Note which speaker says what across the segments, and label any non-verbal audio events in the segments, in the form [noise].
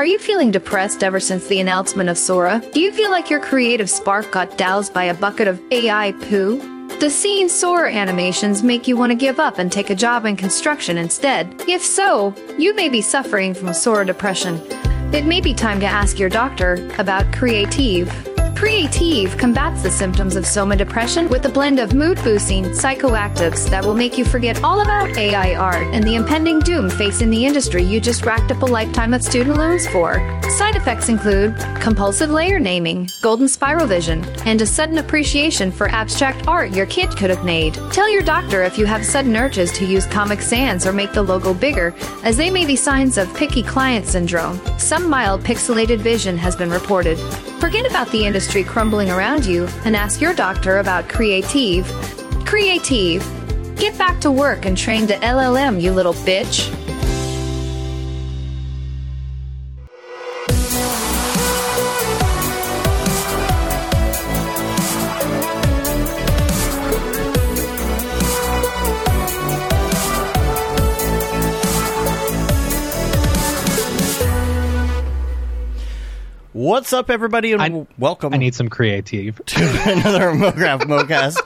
Speaker 1: Are you feeling depressed ever since the announcement of Sora? Do you feel like your creative spark got doused by a bucket of AI poo? Does seeing Sora animations make you want to give up and take a job in construction instead? If so, you may be suffering from Sora depression. It may be time to ask your doctor about Creative. Creative combats the symptoms of soma depression with a blend of mood boosting psychoactives that will make you forget all about AI art and the impending doom facing the industry you just racked up a lifetime of student loans for. Side effects include compulsive layer naming, golden spiral vision, and a sudden appreciation for abstract art your kid could have made. Tell your doctor if you have sudden urges to use Comic Sans or make the logo bigger, as they may be signs of picky client syndrome. Some mild pixelated vision has been reported. Forget about the industry crumbling around you and ask your doctor about Creative. Creative. Get back to work and train to LLM, you little bitch.
Speaker 2: What's up, everybody, and
Speaker 3: I-
Speaker 2: welcome
Speaker 3: I need some creative. [laughs]
Speaker 2: to another MoGraph MoCast.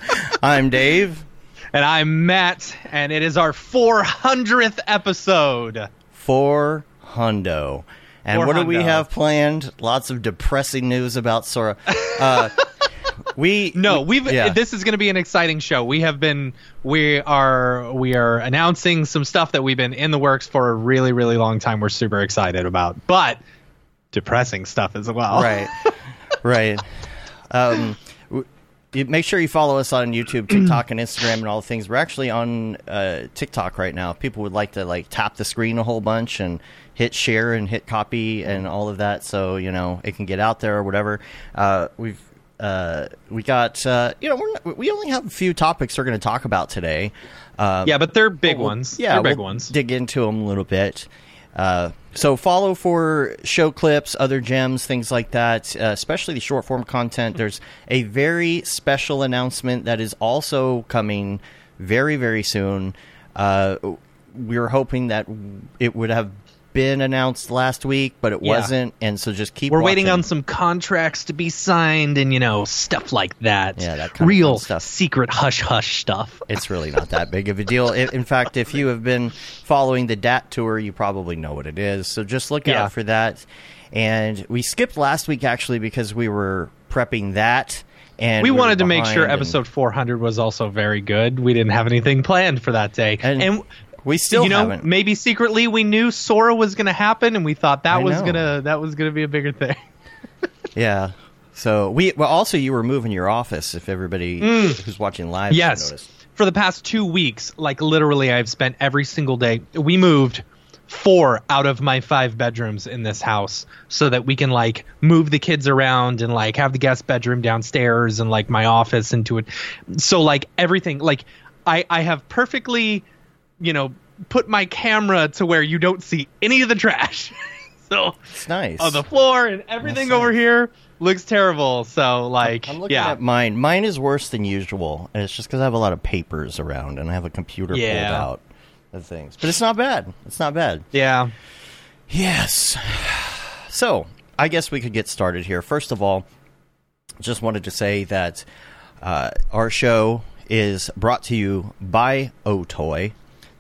Speaker 2: I'm Dave.
Speaker 3: And I'm Matt, and it is our 400th episode.
Speaker 2: for Hundo. And what do we have planned? Lots of depressing news about Sora. Uh, [laughs] we
Speaker 3: No,
Speaker 2: we-
Speaker 3: we've
Speaker 2: yeah.
Speaker 3: this is going to be an exciting show. We have been we are we are announcing some stuff that we've been in the works for a really really long time. We're super excited about. But depressing stuff as well.
Speaker 2: right, right. Um, make sure you follow us on YouTube, TikTok, and Instagram, and all the things. We're actually on uh, TikTok right now. People would like to like tap the screen a whole bunch and hit share and hit copy and all of that, so you know it can get out there or whatever. Uh, we've uh, we got uh, you know we're not, we only have a few topics we're going to talk about today. Uh,
Speaker 3: Yeah, but they're big
Speaker 2: we'll-
Speaker 3: ones.
Speaker 2: Yeah,
Speaker 3: they're big
Speaker 2: we'll
Speaker 3: ones.
Speaker 2: Dig into them a little bit. So follow for show clips, other gems, things like that. Uh, especially the short form content. There's a very special announcement that is also coming very very soon. Uh, we were hoping that it would have been announced last week, but it
Speaker 3: Yeah.
Speaker 2: wasn't, and so just keep.
Speaker 3: We're waiting on some contracts to be signed and you know stuff like that.
Speaker 2: Yeah, that kind of
Speaker 3: real
Speaker 2: stuff.
Speaker 3: secret hush hush stuff.
Speaker 2: it's really not that big of a deal. In fact, if you have been following the DAT tour, you probably know what it is. So just look
Speaker 3: Yeah.
Speaker 2: out for that. And we skipped last week actually because we were prepping that. And
Speaker 3: we
Speaker 2: were
Speaker 3: wanted to make sure
Speaker 2: and
Speaker 3: episode 400 was also very good. We didn't have anything planned for that day,
Speaker 2: And we still
Speaker 3: you know,
Speaker 2: haven't.
Speaker 3: maybe secretly we knew Sora was going to happen, and we thought that
Speaker 2: I
Speaker 3: was
Speaker 2: know.
Speaker 3: gonna that was gonna be a bigger thing. [laughs]
Speaker 2: Yeah. So we well also you were moving your office. If everybody who's watching live
Speaker 3: Mm. yes,
Speaker 2: noticed.
Speaker 3: for the past two weeks, like literally, I've spent every single day. We moved four out of my five bedrooms in this house so that we can like move the kids around and like have the guest bedroom downstairs and like my office into it so like everything like i i have perfectly you know put my camera to where you don't see any of the trash [laughs] so
Speaker 2: It's nice.
Speaker 3: on the floor and everything
Speaker 2: That's
Speaker 3: over
Speaker 2: nice.
Speaker 3: here looks terrible so like
Speaker 2: I'm looking
Speaker 3: yeah
Speaker 2: at mine. Mine is worse than usual, and it's just because I have a lot of papers around and I have a computer
Speaker 3: Yeah.
Speaker 2: pulled out of things. But it's not bad. It's not bad.
Speaker 3: yeah
Speaker 2: Yes. So, I guess we could get started here. First of all, just wanted to say that uh, our show is brought to you by Otoy,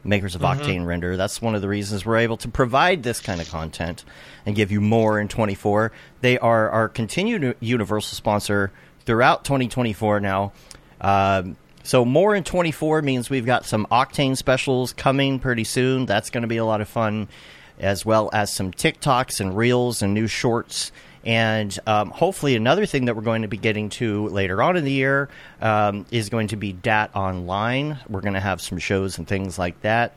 Speaker 2: makers of Octane Render. That's one of the reasons we're able to provide this kind of content and give you more in 24. They are our continued universal sponsor throughout 2024 now. Um, so more in 24 means we've got some Octane specials coming pretty soon. That's going to be a lot of fun, as well as some TikToks and Reels and new shorts. And um, hopefully, another thing that we're going to be getting to later on in the year um, is going to be DAT Online. We're going to have some shows and things like that.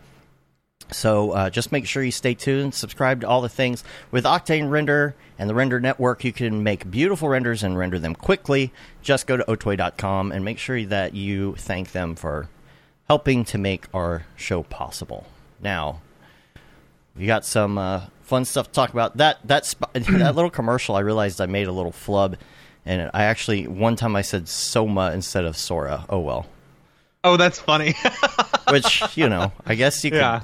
Speaker 2: So uh, just make sure you stay tuned, subscribe to all the things. With Octane Render and the Render Network, you can make beautiful renders and render them quickly. Just go to otoy.com and make sure that you thank them for helping to make our show possible. Now, we got some uh, fun stuff to talk about. That that sp- [clears throat] that little commercial, I realized I made a little flub, and I actually one time I said Soma instead of Sora. Oh well.
Speaker 3: oh that's funny [laughs]
Speaker 2: which you know i guess you could
Speaker 3: Yeah.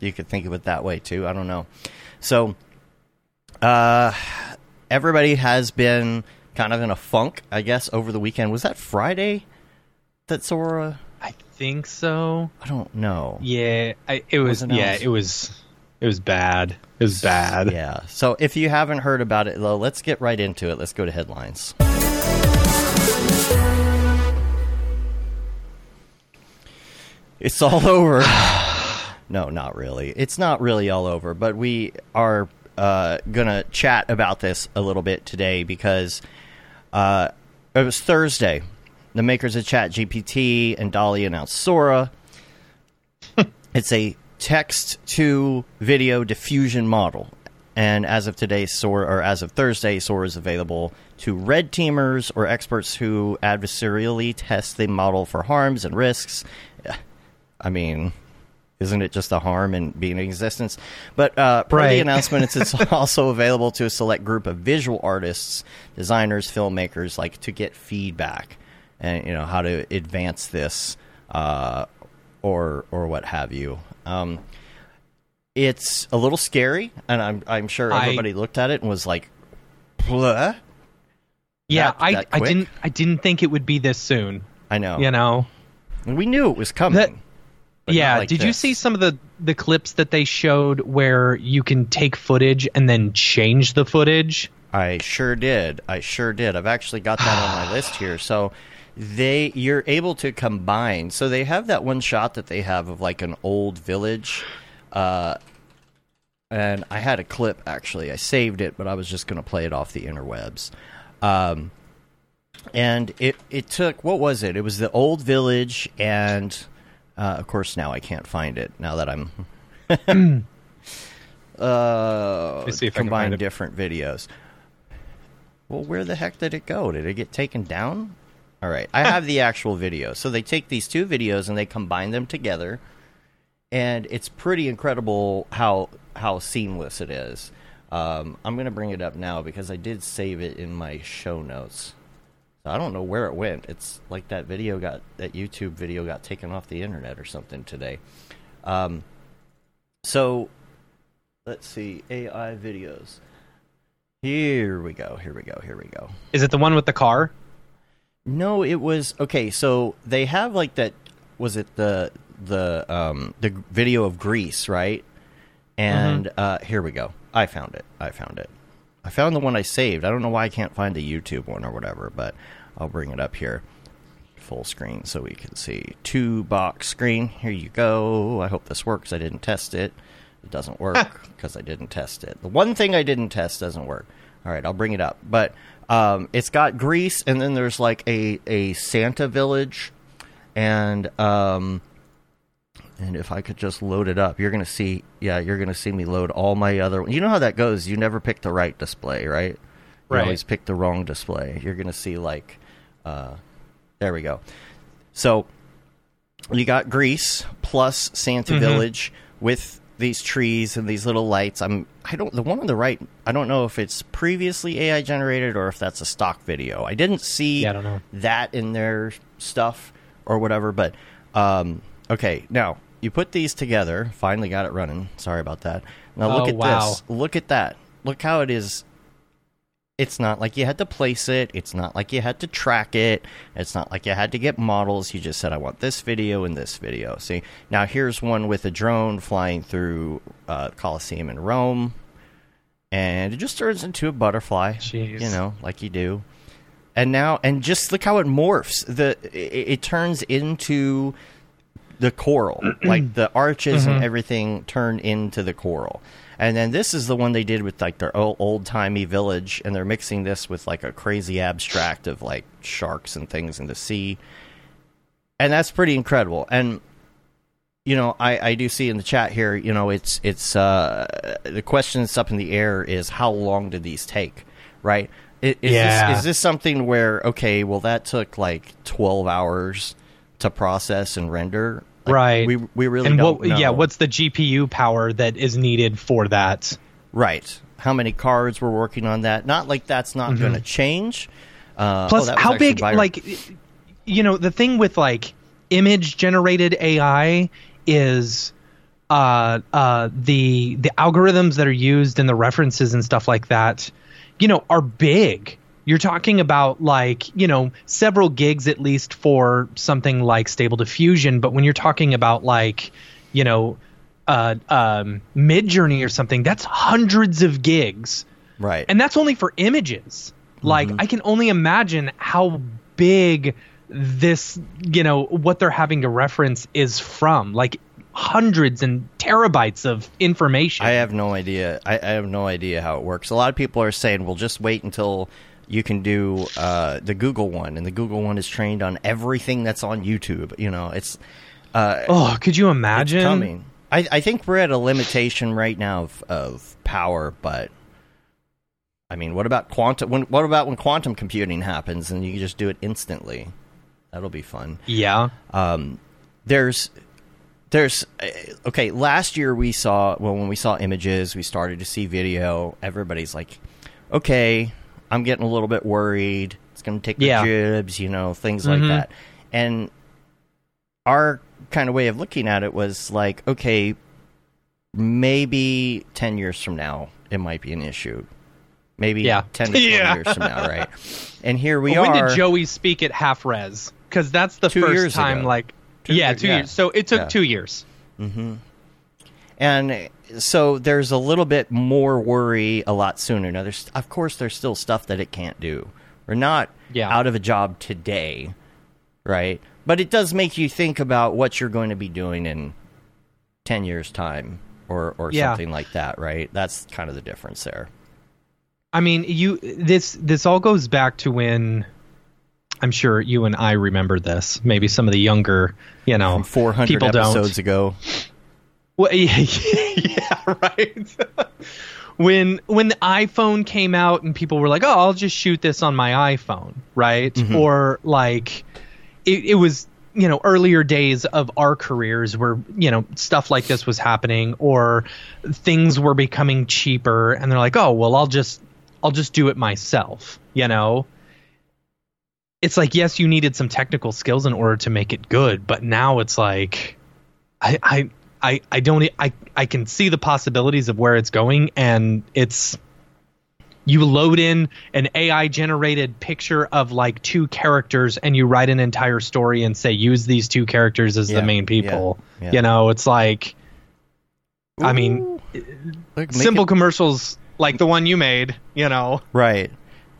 Speaker 2: you could think of it that way too i don't know so Uh, everybody has been kind of in a funk, I guess, over the weekend. Was that Friday that Sora?
Speaker 3: I think so.
Speaker 2: I don't know.
Speaker 3: Yeah, I, it was.
Speaker 2: Wasn't
Speaker 3: Yeah,
Speaker 2: else?
Speaker 3: it was. It was bad. It was bad.
Speaker 2: Yeah. So if you haven't heard about it, though, let's get right into it. Let's go to headlines. It's all [laughs] over. no, not really. It's not really all over, but we are uh, going to chat about this a little bit today because uh, it was Thursday. The makers of ChatGPT and DALL-E announced Sora. [laughs] it's a text to video diffusion model. And as of today, Sora, or as of Thursday, Sora is available to red teamers or experts who adversarially test the model for harms and risks. I mean, isn't it just a harm in being in existence? But uh, per the announcement, it's, it's [laughs] also available to a select group of visual artists, designers, filmmakers, like to get feedback and you know how to advance this uh, or or what have you. Um, it's a little scary, and I'm I'm sure
Speaker 3: I-
Speaker 2: everybody looked at it and was like, "Bleh."
Speaker 3: Yeah,
Speaker 2: That-
Speaker 3: I,
Speaker 2: that
Speaker 3: I didn't I didn't think it would be this soon.
Speaker 2: I know.
Speaker 3: You know.
Speaker 2: we knew it was coming.
Speaker 3: That- yeah.
Speaker 2: like
Speaker 3: Did you see some of the the clips that they showed where you can take footage and then change the footage?
Speaker 2: I sure did. I sure did. I've actually got that on my list [sighs] here. So they you're able to combine. So they have that one shot that they have of like an old village. Uh and I had a clip actually. I saved it, but I was just going to play it off the interwebs. Um and it it took what was it? It was the old village and uh, of course now I can't find it now that I'm [laughs] uh
Speaker 3: me see if I can
Speaker 2: combine different videos. Well, where the heck did it go? Did it get taken down? All right, I have the actual video. So they take these two videos and they combine them together, and it's pretty incredible how how seamless it is. Um, I'm going to bring it up now because I did save it in my show notes. So I don't know where it went. It's like that video got that YouTube video got taken off the internet or something today. Um, so let's see AI videos. Here we go. Here we go. Here we go.
Speaker 3: Is it the one with the car?
Speaker 2: No, it was okay. So they have like that. Was it the the um the video of Greece, right? And uh here we go. I found it. I found it. I found the one I saved. I don't know why I can't find the YouTube one or whatever, but I'll bring it up here. Full screen so we can see. Two box screen. Here you go. I hope this works. I didn't test it. It doesn't work [laughs] because I didn't test it. The one thing I didn't test doesn't work. All right, I'll bring it up. But um, it's got Greece, and then there's like a, a Santa village, and um, and if I could just load it up, you're gonna see. Yeah, you're gonna see me load all my other. You know how that goes. You never pick the right display, right? You
Speaker 3: Right.
Speaker 2: always pick the wrong display. You're gonna see like, uh, there we go. So you got Greece plus Santa Village with these trees and these little lights. I'm I don't the one on the right. I don't know if it's previously AI generated or if that's a stock video. I didn't see
Speaker 3: Yeah, I don't know.
Speaker 2: that in their stuff or whatever. But um, okay, now you put these together. Finally got it running. Sorry about that. Now look
Speaker 3: Oh,
Speaker 2: at
Speaker 3: wow.
Speaker 2: this. Look at that. Look how it is it's not like you had to place it. It's not like you had to track it. It's not like you had to get models. You just said, I want this video and this video. See, now here's one with a drone flying through uh, Colosseum in Rome. And it just turns into a butterfly,
Speaker 3: Jeez.
Speaker 2: you know, like you do. And now, and just look how it morphs. The it, it turns into the coral, like [clears throat] the arches and everything turn into the coral. And then this is the one they did with like their old timey village, and they're mixing this with like a crazy abstract of like sharks and things in the sea, and that's pretty incredible. And you know, I, I do see in the chat here, you know, it's it's uh, the question that's up in the air is how long did these take, right? Is,
Speaker 3: Yeah.
Speaker 2: this, is this something where okay, well that took like twelve hours to process and render, Like,
Speaker 3: Right.
Speaker 2: We we really
Speaker 3: and
Speaker 2: don't
Speaker 3: what?
Speaker 2: know.
Speaker 3: Yeah, what's the GPU power that is needed for that?
Speaker 2: right? How many cards were working on that? Not like that's not going to change. Uh,
Speaker 3: Mm-hmm. Plus,
Speaker 2: oh,
Speaker 3: how big? Like, you know, the thing with like image generated AI is uh, uh, the the algorithms that are used and the references and stuff like that, you know, are big. You're talking about like you know several gigs at least for something like Stable Diffusion, but when you're talking about like you know uh, um, Midjourney or something, that's hundreds of gigs,
Speaker 2: Right.
Speaker 3: and that's only for images. Like I can only imagine how big this you know what they're having to reference is from like hundreds and terabytes of information
Speaker 2: I have no idea. I, I have no idea how it works. A lot of people are saying, "Well, just wait until you can do uh, the Google one," and the Google one is trained on everything that's on YouTube. You know, it's uh,
Speaker 3: oh could you imagine
Speaker 2: coming. I, I think we're at a limitation right now of, of power, but I mean, what about quantum? When, what about when quantum computing happens and you can just do it instantly? That'll be fun.
Speaker 3: yeah
Speaker 2: Um, there's there's uh, okay last year we saw well when we saw images we started to see video everybody's like okay i'm getting a little bit worried it's going to take the
Speaker 3: Yeah.
Speaker 2: jibs you know things like
Speaker 3: Mhm.
Speaker 2: that and our kind of way of looking at it was like okay maybe 10 years from now it might be an issue maybe
Speaker 3: Yeah.
Speaker 2: 10 to 20 [laughs]
Speaker 3: Yeah.
Speaker 2: years from now right and here we
Speaker 3: when
Speaker 2: are When
Speaker 3: did joey speak at Half Rez because that's the
Speaker 2: Two
Speaker 3: first
Speaker 2: years
Speaker 3: time
Speaker 2: ago.
Speaker 3: like
Speaker 2: Two
Speaker 3: yeah
Speaker 2: years-
Speaker 3: two
Speaker 2: yeah.
Speaker 3: years so it took
Speaker 2: Yeah.
Speaker 3: two years
Speaker 2: and so there's a little bit more worry a lot sooner. Now, there's of course there's still stuff that it can't do. We're not
Speaker 3: Yeah.
Speaker 2: out of a job today, right? But it does make you think about what you're going to be doing in ten years' time, or or
Speaker 3: Yeah.
Speaker 2: something like that, right? That's kind of the difference there.
Speaker 3: I mean, you this this all goes back to when I'm sure you and I remember this. Maybe some of the younger, you know,
Speaker 2: Four hundred
Speaker 3: people
Speaker 2: episodes
Speaker 3: don't.
Speaker 2: ago,
Speaker 3: Well, [laughs] yeah, yeah, right. [laughs] when when the iPhone came out and people were like, "Oh, I'll just shoot this on my iPhone," right? Mm-hmm. Or like, it, it was you know earlier days of our careers where you know stuff like this was happening, or things were becoming cheaper, and they're like, "Oh, well, I'll just I'll just do it myself," you know. It's like yes, you needed some technical skills in order to make it good, but now it's like, I I I, I don't I I can see the possibilities of where it's going and it's you load in an AI generated picture of like two characters and you write an entire story and say use these two characters as
Speaker 2: Yeah,
Speaker 3: the main people.
Speaker 2: yeah, yeah.
Speaker 3: You know, it's like I mean
Speaker 2: uh, Look,
Speaker 3: simple
Speaker 2: it-
Speaker 3: commercials like the one you made, you know.
Speaker 2: right?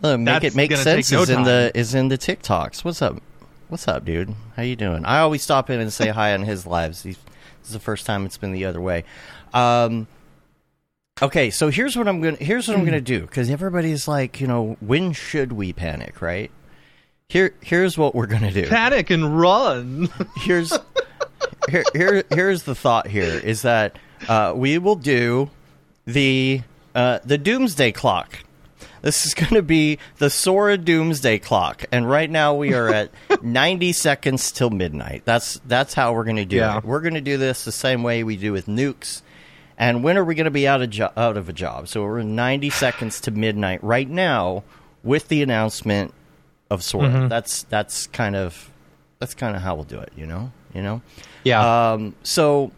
Speaker 2: Look, make
Speaker 3: That's
Speaker 2: it make sense
Speaker 3: no
Speaker 2: is in the is in the TikToks. What's up? What's up, dude? How you doing? I always stop in and say hi on his lives. He's, this is the first time it's been the other way. Um, okay, so here's what I'm gonna here's what I'm gonna do because everybody's like, you know, when should we panic, right? Here, here's what we're gonna do.
Speaker 3: Panic and run. [laughs]
Speaker 2: Here's here, here here's the thought. Here is that uh, we will do the uh, the doomsday clock. This is going to be the Sora Doomsday Clock, and right now we are at [laughs] 90 seconds till midnight. That's that's how we're going to do
Speaker 3: Yeah.
Speaker 2: it. We're going to do this the same way we do with nukes. And when are we going to be out of jo- out of a job? So we're 90 seconds to midnight right now with the announcement of Sora. That's that's kind of that's kind of how we'll do it. You know, you know.
Speaker 3: yeah.
Speaker 2: Um, so,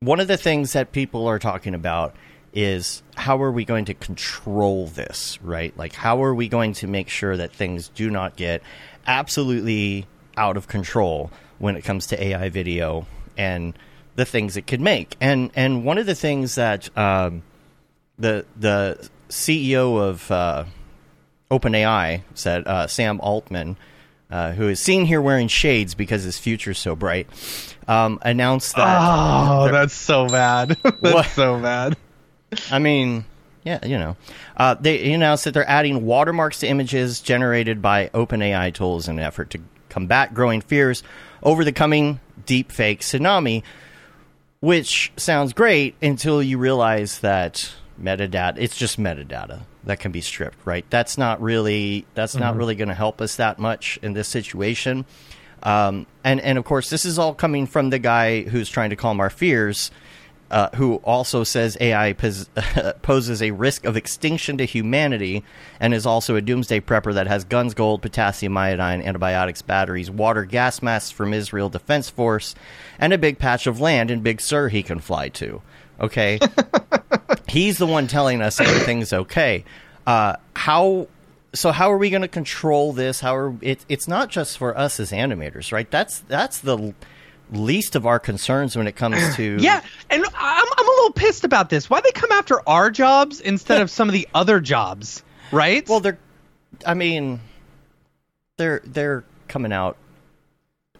Speaker 2: one of the things that people are talking about is how are we going to control this, right? Like, how are we going to make sure that things do not get absolutely out of control when it comes to AI video and the things it could make? And and one of the things that um, the the CEO of uh, OpenAI said, uh, Sam Altman, uh, who is seen here wearing shades because his future's so bright, um, announced that.
Speaker 3: oh, that's so bad. [laughs] that's
Speaker 2: What?
Speaker 3: so bad.
Speaker 2: I mean, yeah, you know, uh, they announced that they're adding watermarks to images generated by OpenAI tools in an effort to combat growing fears over the coming deepfake tsunami. Which sounds great until you realize that metadata it's just metadata that can be stripped, right? That's not really that's not really going to help us that much in this situation. Um, and and of course, this is all coming from the guy who's trying to calm our fears uh, who also says AI pos- [laughs] poses a risk of extinction to humanity and is also a doomsday prepper that has guns, gold, potassium iodine, antibiotics, batteries, water, gas masks from Israel Defense Force, and a big patch of land in Big Sur he can fly to. Okay? [laughs] He's the one telling us everything's okay. Uh, how so how are we going to control this how are it, it's not just for us as animators right that's that's the least of our concerns when it comes to [sighs]
Speaker 3: Yeah, and I'm I'm a little pissed about this. Why they come after our jobs instead of some of the other jobs, right?
Speaker 2: well they're i mean they're they're coming out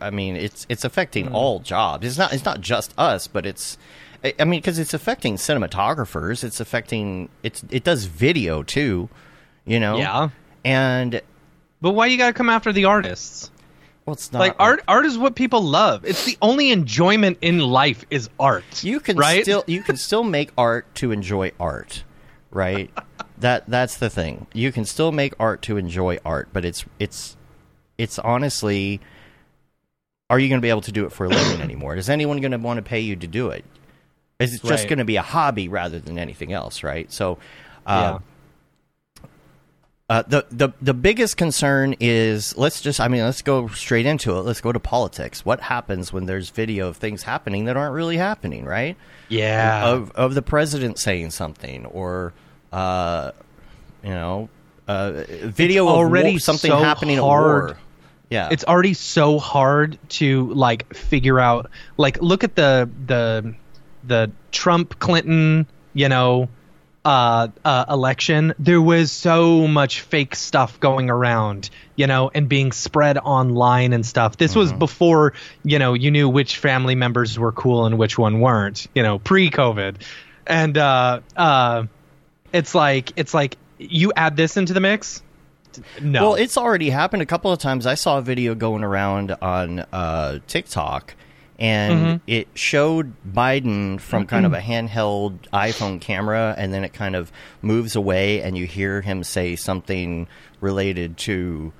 Speaker 2: i mean it's it's affecting
Speaker 3: Hmm.
Speaker 2: all jobs it's not it's not just us but it's I- I mean, because it's affecting cinematographers. It's affecting it's it does video too, you know.
Speaker 3: yeah.
Speaker 2: And
Speaker 3: But why you got to come after the artists?
Speaker 2: Well, it's not
Speaker 3: Like art art is what people love. It's the only enjoyment in life is art.
Speaker 2: You can
Speaker 3: right?
Speaker 2: still [laughs] you can still make art to enjoy art, right? that that's the thing. You can still make art to enjoy art, but it's it's it's honestly are you going to be able to do it for a living [coughs] anymore? Is anyone going to want to pay you to do it? Is it just
Speaker 3: Right.
Speaker 2: going to be a hobby rather than anything else, right? So uh, uh, the the the biggest concern is let's just I mean let's go straight into it. Let's go to politics. What happens when there's video of things happening that aren't really happening, right?
Speaker 3: yeah.
Speaker 2: Of of the president saying something or uh, you know uh, video
Speaker 3: It's already
Speaker 2: war, something
Speaker 3: so
Speaker 2: happening
Speaker 3: hard.
Speaker 2: Yeah,
Speaker 3: it's already so hard to like figure out like look at the the the Trump Clinton, you know, uh, uh election there was so much fake stuff going around you know and being spread online and stuff. This was before you know you knew which family members were cool and which one weren't you know pre-covid. And uh uh it's like it's like you add this into the mix? No.
Speaker 2: Well, it's already happened. A couple of times. I saw a video going around on uh, TikTok, and
Speaker 3: Mm-hmm.
Speaker 2: it showed Biden from kind of a handheld iPhone camera, and then it kind of moves away, and you hear him say something related to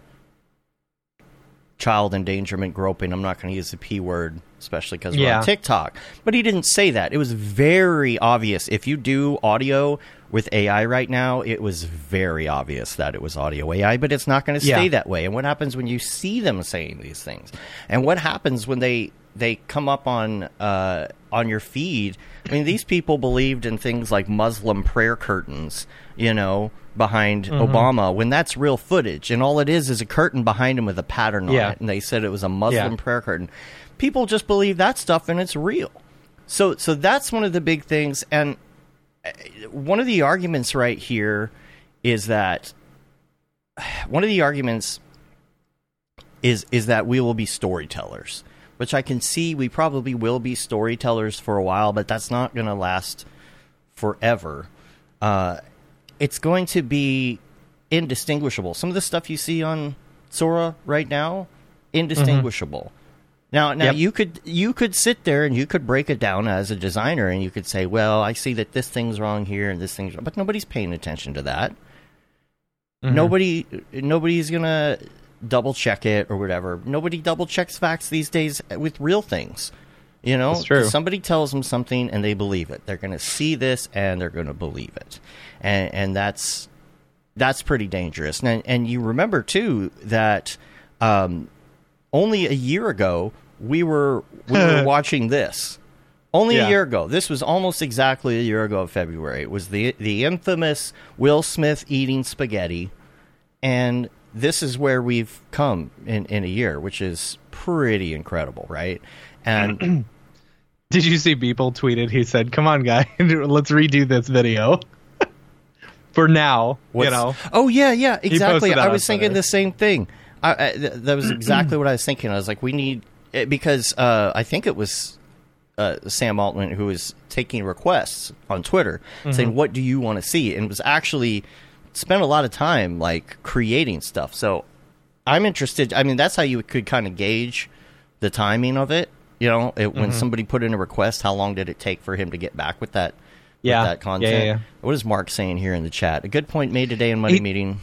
Speaker 2: child endangerment, groping. I'm not going to use the P word, especially because we're
Speaker 3: Yeah.
Speaker 2: on TikTok. But he didn't say that. It was very obvious. If you do audio with AI right now, it was very obvious that it was audio AI, but it's not going to stay
Speaker 3: Yeah.
Speaker 2: that way. And what happens when you see them saying these things? And what happens when they they come up on uh, on your feed? I mean, these people believed in things like Muslim prayer curtains, you know, behind
Speaker 3: Mm-hmm.
Speaker 2: Obama when that's real footage, and all it is is a curtain behind him with a pattern on
Speaker 3: Yeah.
Speaker 2: it, and they said it was a Muslim
Speaker 3: Yeah.
Speaker 2: prayer curtain. People just believe that stuff, and it's real. So, so that's one of the big things, and uh, one of the arguments right here is that [sighs] one of the arguments is is that we will be storytellers, which I can see we probably will be storytellers for a while, but that's not going to last forever. Uh, it's going to be indistinguishable. Some of the stuff you see on Sora right now, indistinguishable. Now, now
Speaker 3: Yep.
Speaker 2: you could you could sit there and you could break it down as a designer, and you could say, "Well, I see that this thing's wrong here and this thing's," wrong. but nobody's paying attention to that. Nobody, nobody's gonna double check it or whatever. Nobody double checks facts these days with real things. You know, somebody tells them something and they believe it. They're going to see this and they're going to believe it, and and that's that's pretty dangerous. And and you remember too that um, only a year ago we were we were [laughs] watching this. Only a year ago. This was almost exactly a year ago of February. It was the the infamous Will Smith eating spaghetti, and this is where we've come in in a year, which is pretty incredible, right? And [clears throat]
Speaker 3: Did you see people tweeted? He said, "Come on, guy, [laughs] let's redo this video." [laughs] For now, you know.
Speaker 2: Oh yeah, yeah, exactly. I was thinking
Speaker 3: Twitter.
Speaker 2: the same thing. I, I, th- that was exactly what I was thinking. I was like, we need eh, because uh, I think it was uh, Sam Altman who was taking requests on Twitter
Speaker 3: Mm-hmm.
Speaker 2: saying, "What do you want to see?" and was actually spent a lot of time like creating stuff. So I'm interested. I mean, that's how you could kind of gauge the timing of it. You know, it, when
Speaker 3: Mm-hmm.
Speaker 2: somebody put in a request, how long did it take for him to get back with that? with
Speaker 3: Yeah.
Speaker 2: that
Speaker 3: Yeah, yeah,
Speaker 2: content.
Speaker 3: yeah.
Speaker 2: What is Mark saying here in the chat? A good point made today in Monday
Speaker 3: He-
Speaker 2: meeting.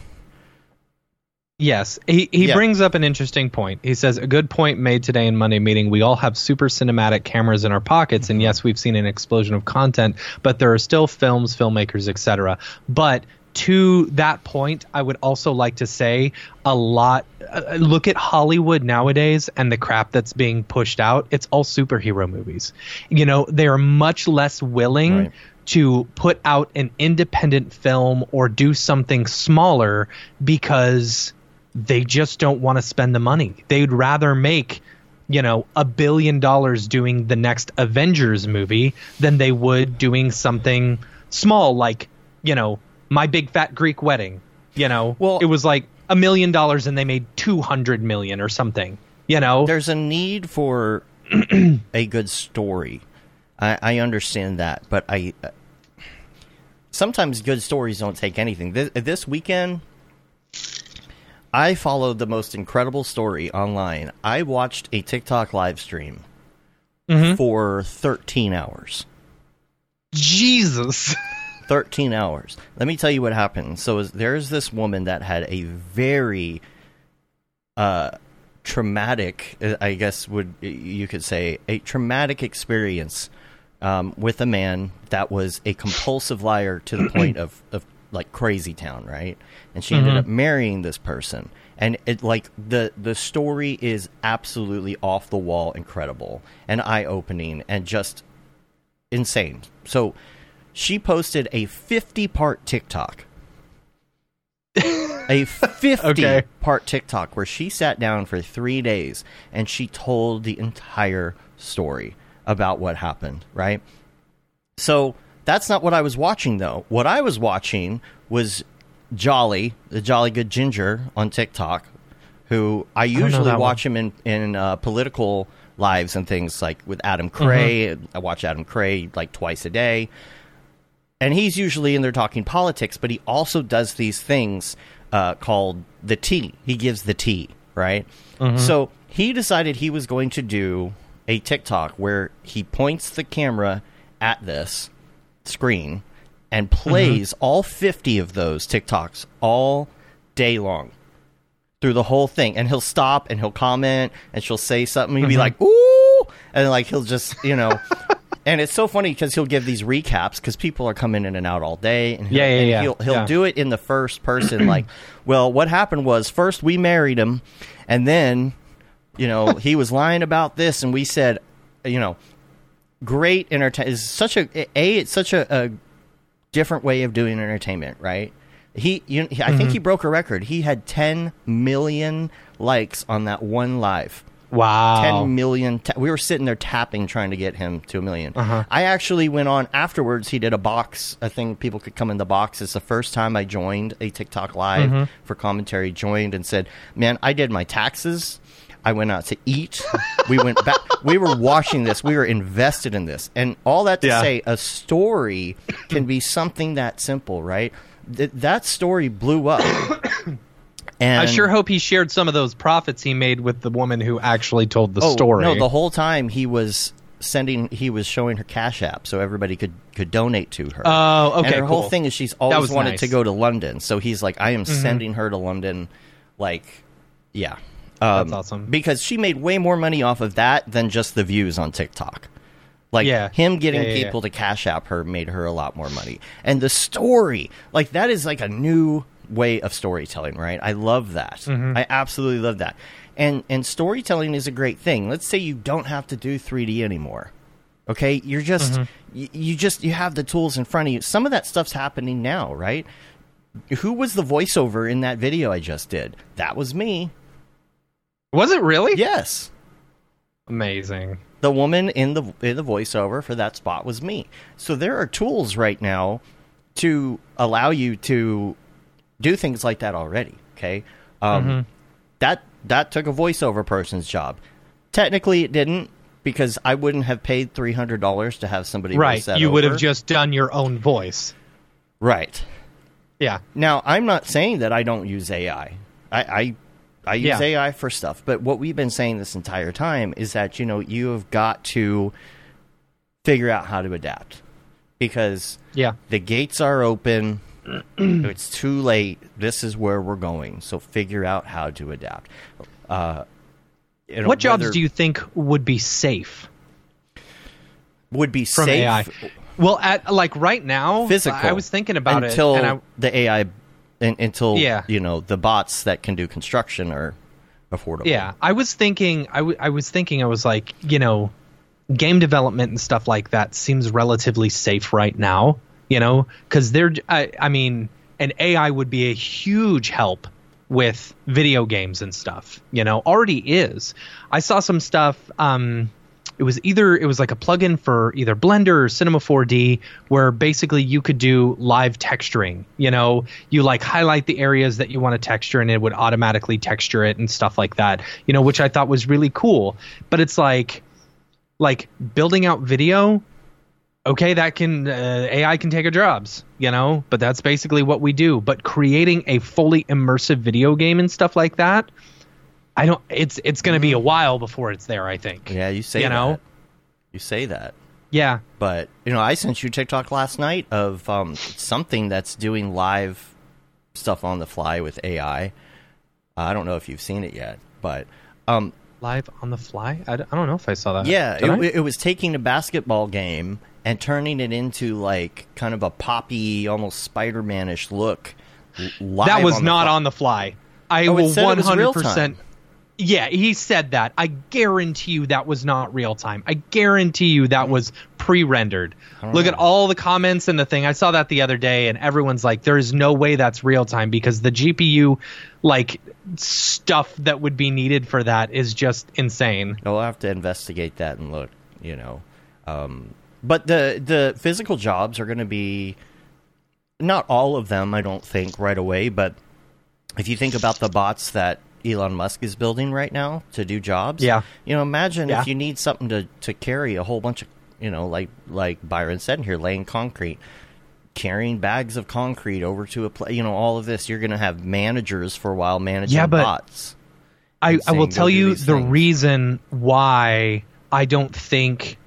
Speaker 3: Yes, he, he
Speaker 2: Yeah.
Speaker 3: brings up an interesting point. He says a good point made today in Monday meeting. We all have super cinematic cameras in our pockets, and yes, we've seen an explosion of content, but there are still films, filmmakers, etc. But to that point, I would also like to say a lot. Uh, look at Hollywood nowadays and the crap that's being pushed out. It's all superhero movies. You know, they are much less willing
Speaker 2: Right.
Speaker 3: to put out an independent film or do something smaller because they just don't want to spend the money. They'd rather make, you know, a billion dollars doing the next Avengers movie than they would doing something small like, you know, My Big Fat Greek Wedding. You know,
Speaker 2: Well-
Speaker 3: it was like a million dollars and they made 200 million or something. You know,
Speaker 2: There's a need for [clears throat] a good story. I, I understand that, but I uh, sometimes good stories don't take anything. This, this weekend, I followed the most incredible story online. I watched a TikTok live stream for 13 hours.
Speaker 3: Jesus. [laughs]
Speaker 2: 13 hours. Let me tell you what happened. So there's this woman that had a very uh traumatic uh, I guess would you could say a traumatic experience um, with a man that was a compulsive liar to the point of, of like crazy town, right? And she ended up marrying this person. And it like the the story is absolutely off the wall incredible and eye opening and just insane. So she posted a 50 part TikTok. a [laughs] 50
Speaker 3: Okay.
Speaker 2: part TikTok where she sat down for three days and she told the entire story about what happened, right? So that's not what I was watching, though. What I was watching was Jolly, the Jolly Good Ginger on TikTok, who I usually
Speaker 3: that
Speaker 2: watch him in in uh, political lives and things like with Adam Cray. I watch Adam Cray like twice a day, and he's usually in there talking politics. But he also does these things uh, called the tea. He gives the tea, right? Mm-hmm. So he decided he was going to do a TikTok where he points the camera at this screen and mm-hmm. plays all 50 of those TikToks all day long through the whole thing. And he'll stop and he'll comment and she'll say something. He'll be mm-hmm. like, ooh. And like he'll just, you know. [laughs] and it's so funny because he'll give these recaps because people are coming in and out all day. And he'll,
Speaker 3: Yeah, yeah,
Speaker 2: and
Speaker 3: yeah.
Speaker 2: He'll, he'll
Speaker 3: Yeah.
Speaker 2: do it in the first person. [clears throat] like, well, what happened was first we married him and then, you know, [laughs] he was lying about this and we said, you know, great entertainment is such a a it's such a, a different way of doing entertainment, right? He, you, he I think mm-hmm. he broke a record. He had 10 million likes on that one live.
Speaker 3: Wow.
Speaker 2: 10 million. Ta- we were sitting there tapping trying to get him to a 1000000 uh-huh. I actually went on afterwards. He did a box. I think people could come in the box. It's the first time I joined a TikTok live mm-hmm. for commentary. Joined and said, "Man, I did my taxes. I went out to eat. [laughs] we went back. We were watching this. We were invested in this. And all that to
Speaker 3: Yeah.
Speaker 2: say, a story can be something that simple, right? Th- that story blew up. [coughs] And
Speaker 3: I sure hope he shared some of those profits he made with the woman who actually told the
Speaker 2: Oh,
Speaker 3: story.
Speaker 2: No, the whole time he was sending, he was showing her Cash App so everybody could could donate to her.
Speaker 3: Oh, okay,
Speaker 2: And her whole thing is she's always wanted
Speaker 3: nice.
Speaker 2: to go to London, so he's like, I am
Speaker 3: Mm-hmm.
Speaker 2: sending her to London, like, yeah, um,
Speaker 3: That's awesome.
Speaker 2: because she made way more money off of that than just the views on TikTok. Like
Speaker 3: Yeah.
Speaker 2: him getting
Speaker 3: yeah, yeah.
Speaker 2: people to cash app her made her a lot more money. And the story, like that is like a new way of storytelling, right? I love that.
Speaker 3: Mm-hmm.
Speaker 2: I absolutely love that. And and storytelling is a great thing. Let's say you don't have to do 3D anymore. Okay? You're just
Speaker 3: Mm-hmm.
Speaker 2: you, you just you have the tools in front of you. Some of that stuff's happening now, right? Who was the voiceover in that video I just did? That was me.
Speaker 3: Was it really?
Speaker 2: Yes.
Speaker 3: Amazing.
Speaker 2: the woman in the in the voiceover for that spot was me. So there are tools right now to allow you to do things like that already. Okay, um,
Speaker 3: Mm-hmm.
Speaker 2: that that took a voiceover person's job. Technically, it didn't because I wouldn't have paid three hundred dollars to have somebody
Speaker 3: Right.
Speaker 2: voice that
Speaker 3: You would have just done your own voice.
Speaker 2: right.
Speaker 3: Yeah.
Speaker 2: Now, I'm not saying that I don't use AI. I I, I use
Speaker 3: Yeah.
Speaker 2: AI for stuff, but what we've been saying this entire time is that you know you have got to figure out how to adapt because
Speaker 3: Yeah.
Speaker 2: the gates are open. It's too late. This is where we're going. So figure out how to adapt. Uh, you know,
Speaker 3: what jobs
Speaker 2: whether-
Speaker 3: do you think would be safe
Speaker 2: would be
Speaker 3: from
Speaker 2: safe
Speaker 3: AI? Well, at like right now,
Speaker 2: physical?
Speaker 3: I was thinking about
Speaker 2: until
Speaker 3: it, until
Speaker 2: the AI, un- until
Speaker 3: Yeah.
Speaker 2: you know the bots that can do construction are affordable.
Speaker 3: Yeah, I was thinking. I, w- I was thinking. I was like, you know, game development and stuff like that seems relatively safe right now. You know, because they're. I, I mean, an AI would be a huge help with video games and stuff. You know, already is. I saw some stuff. Um, it was either it was like a plugin for either Blender or Cinema 4D where basically you could do live texturing. You know, you like highlight the areas that you want to texture and it would automatically texture it and stuff like that. You know, which I thought was really cool. But it's like like building out video okay that can uh, ai can take our jobs you know but that's basically what we do but creating a fully immersive video game and stuff like that i don't it's it's going to be a while before it's there i think
Speaker 2: yeah. You say
Speaker 3: You
Speaker 2: that.
Speaker 3: know?
Speaker 2: you say that.
Speaker 3: yeah
Speaker 2: But you know, I sent you TikTok last night of um, something that's doing live stuff on the fly with AI. I don't know if you've seen it yet, but um,
Speaker 3: live on the fly i, d- I don't know if i saw that
Speaker 2: yeah, it, it was taking a basketball game and turning it into like kind of a poppy, almost Spider-Man-ish look. Live
Speaker 3: that was
Speaker 2: on
Speaker 3: not
Speaker 2: fly.
Speaker 3: on the fly. I
Speaker 2: Oh,
Speaker 3: will
Speaker 2: said it was real
Speaker 3: 100% yeah he said that. I guarantee you that was not real time. I guarantee you that was pre-rendered. Look at all the comments and the thing. I saw that the other day and everyone's like there's no way that's real time because the gpu like stuff that would be needed for that is just insane.
Speaker 2: We'll have to investigate that and look, you know. Um, but the the physical jobs are going to be not all of them, I don't think, right away. But if you think about the bots that Elon Musk is building right now to do jobs,
Speaker 3: Yeah.
Speaker 2: you know, imagine
Speaker 3: Yeah.
Speaker 2: if you need something to to carry a whole bunch of, you know, like like Byron said here, laying concrete. Carrying bags of concrete over to a place, you know, all of this. You're going to have managers for a while managing
Speaker 3: Yeah, but-
Speaker 2: bots.
Speaker 3: I, I will tell you the
Speaker 2: things."
Speaker 3: reason why I don't think